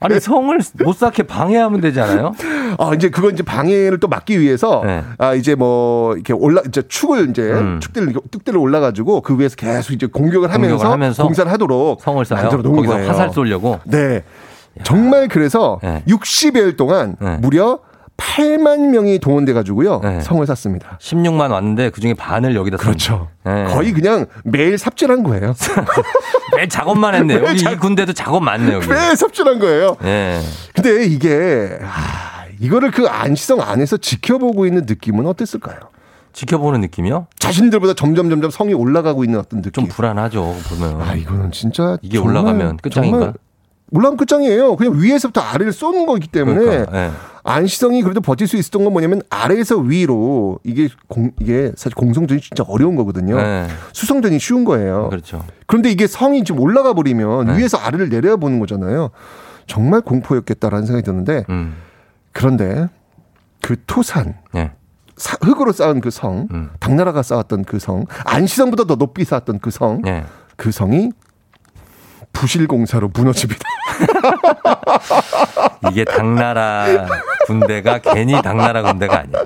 아니 성을 못 쌓게 방해하면 되잖아요. 아 이제 그건 이제 방해를 또 막기 위해서 네. 아 이제 뭐 이렇게 올라 이제 축을 이제 음. 축대를 뚝대를 올라가지고 그 위에서 계속 이제 공격을 하면서, 공격을 하면서 공사를 하도록 성을 쌓아요. 놓은 거기서 거예요. 화살 쏘려고. 네. 정말 그래서 네. 60여일 동안 네. 무려 8만 명이 동원돼 가지고요. 네. 성을 샀습니다. 16만 왔는데 그 중에 반을 여기다 그렇죠. 예. 거의 그냥 매일 삽질한 거예요. 매 작업만 했네 요. 여기 이 군대도 작업 많네요. 여기. 매일 삽질한 거예요. 예. 근데 이게 아, 이거를 그 안시성 안에서 지켜보고 있는 느낌은 어땠을까요? 지켜보는 느낌이요? 자신들보다 점점 점점 성이 올라가고 있는 어떤 느낌. 좀 불안하죠. 보면. 아 이거는 진짜 이게 정말, 올라가면 끝장인가? 올라가면 끝장이에요. 그냥 위에서부터 아래를 쏘는 거기 때문에 그러니까, 예. 안시성이 그래도 버틸 수 있었던 건 뭐냐면 아래에서 위로 이게 공 이게 사실 공성전이 진짜 어려운 거거든요. 예. 수성전이 쉬운 거예요. 그렇죠. 그런데 이게 성이 지금 올라가 버리면 네. 위에서 아래를 내려보는 거잖아요. 정말 공포였겠다라는 생각이 드는데 음. 그런데 그 토산 예. 사- 흙으로 쌓은 그 성, 음. 당나라가 쌓았던 그 성, 안시성보다 더 높이 쌓았던 그 성, 예. 그 성이 부실공사로 무너집니다. 이게 당나라 군대가 괜히 당나라 군대가 아니야.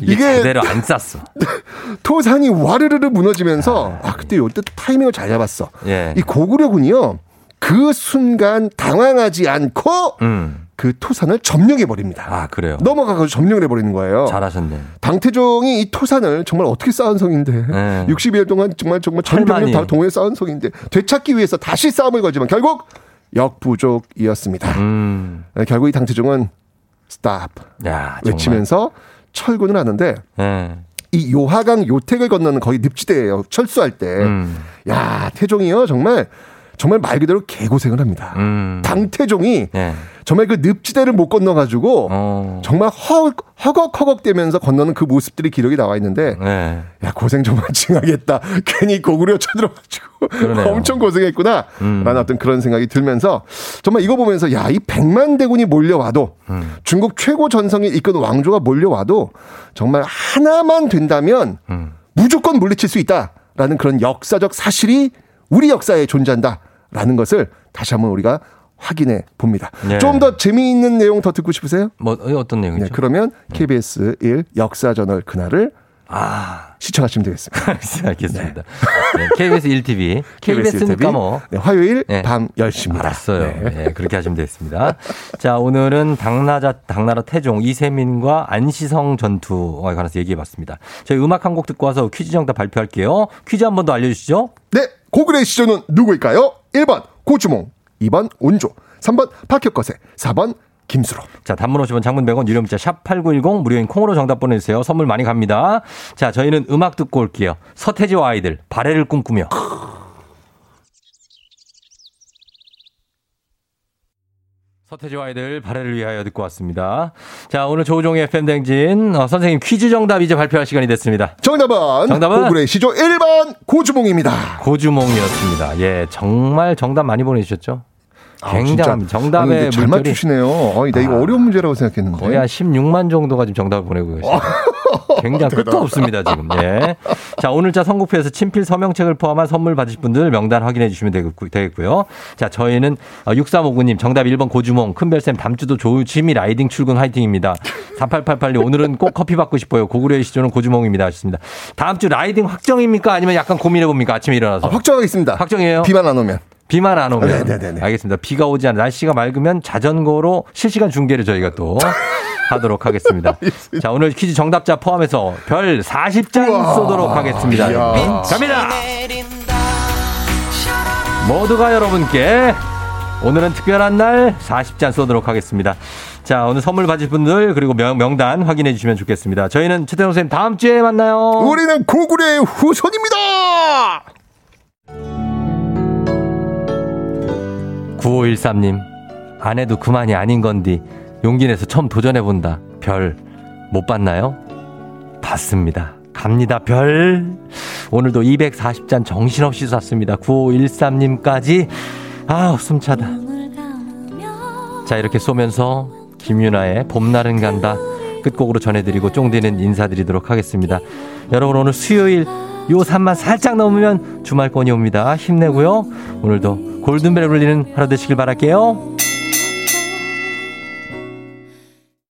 이게, 이게- 제대로 안 쌌어. 토산이 와르르르 무너지면서 아 그때 요때 타이밍을 잘 잡았어. 예. 이 고구려군이요 그 순간 당황하지 않고 음. 그 토산을 점령해 버립니다. 아, 그래요. 넘어가서 점령을 해버리는 거예요. 잘하셨네. 당태종이 이 토산을 정말 어떻게 쌓은 성인데 네. 60일 동안 정말 정말 전병력 동원해 쌓은 성인데 되찾기 위해서 다시 싸움을 걸지만 결국 역부족이었습니다. 음. 네, 결국 이 당태종은 스탑 야. 외치면서 철군을 하는데 예. 이 요하강 요택을 건너는 거의 늪지대예요. 철수할 때. 음. 야, 태종이요. 정말 정말 말 그대로 개고생을 합니다. 음. 당태종이 예. 정말 그 늪지대를 못 건너가지고 어. 정말 허, 허걱허걱대면서 건너는 그 모습들이 기록이 나와 있는데 예. 야 고생 정말 징하겠다. 괜히 고구려 쳐들어가지고. 엄청 고생했구나. 음. 라는 어떤 그런 생각이 들면서 정말 이거 보면서 야 이 백만 대군이 몰려와도 음. 중국 최고 전성이 이끈 왕조가 몰려와도 정말 하나만 된다면 음. 무조건 물리칠 수 있다라는 그런 역사적 사실이 우리 역사에 존재한다 라는 것을 다시 한번 우리가 확인해 봅니다. 네. 좀더 재미있는 내용 더 듣고 싶으세요? 뭐 어떤 내용이죠? 네, 그러면 KBS 1 역사저널 그날을 아, 시청하시면 되겠습니다. 알겠습니다. 네, KBS 1TV. KBS니까 뭐. 네, 화요일 네. 밤 10시입니다. 알았어요. 네. 그렇게 하시면 되겠습니다. 자, 오늘은 당나라, 당나라 태종 이세민과 안시성 전투에 관해서 얘기해 봤습니다. 저희 음악 한 곡 듣고 와서 퀴즈 정답 발표할게요. 퀴즈 한 번 더 알려주시죠. 네, 고구려의 시조는 누구일까요? 1번 고주몽, 2번 온조, 3번 박혁거세, 4번 김수로. 자, 단문 50원 장문 100원 유료 문자 샵8910 무료인 콩으로 정답 보내주세요. 선물 많이 갑니다. 자, 저희는 음악 듣고 올게요. 서태지와 아이들, 발해를 꿈꾸며. 서태지와 아이들 발해를 위하여 듣고 왔습니다. 자, 오늘 조우종의 FM 댕진 어, 선생님 퀴즈 정답 이제 발표할 시간이 됐습니다. 정답은, 정답은? 고구려의 시조 1번 고주몽입니다. 고주몽이었습니다. 예, 정말 정답 많이 보내주셨죠? 아. 진짜. 정답의 아니, 잘 물결이 맞추시네요. 어, 나 이거 아. 어려운 문제라고 생각했는데. 거의 한 16만 정도가 지금 정답을 보내고 계시죠. 굉장히 끝도 없습니다, 지금. 예. 자, 오늘 자 선곡표에서 친필 서명책을 포함한 선물 받으실 분들 명단 확인해 주시면 되겠고- 되겠고요. 자, 저희는 6359님 정답 1번 고주몽 큰별쌤 담주도 조심히 라이딩 출근 화이팅입니다. 4888님 오늘은 꼭 커피 받고 싶어요. 고구려의 시조는 고주몽입니다. 하셨습니다. 다음 주 라이딩 확정입니까? 아니면 약간 고민해 봅니까? 아침에 일어나서. 확정하겠습니다. 확정이에요? 비만 안 오면. 비만 안 오면. 네네네. 알겠습니다. 비가 오지 않아 날씨가 맑으면 자전거로 실시간 중계를 저희가 또 하도록 하겠습니다. 자, 오늘 퀴즈 정답자 포함해서 별 40장 쏘도록 하겠습니다. 이야. 갑니다! 모두가 여러분께 오늘은 특별한 날 40잔 쏘도록 하겠습니다. 자, 오늘 선물 받으실 분들 그리고 명, 명단 확인해 주시면 좋겠습니다. 저희는 최태성 선생님 다음 주에 만나요. 우리는 고구려의 후손입니다! 9513님, 아내도 그만이 아닌 건디 용기 내서 처음 도전해본다. 별, 못 봤나요? 봤습니다. 갑니다. 별. 오늘도 240잔 정신없이 쐈습니다. 9513님까지. 아, 숨차다. 자, 이렇게 쏘면서 김윤아의 봄날은 간다. 끝곡으로 전해드리고 쫑디는 인사드리도록 하겠습니다. 여러분 오늘 수요일 요 산만 살짝 넘으면 주말권이 옵니다. 힘내고요. 오늘도 골든벨 울리는 하루 되시길 바랄게요.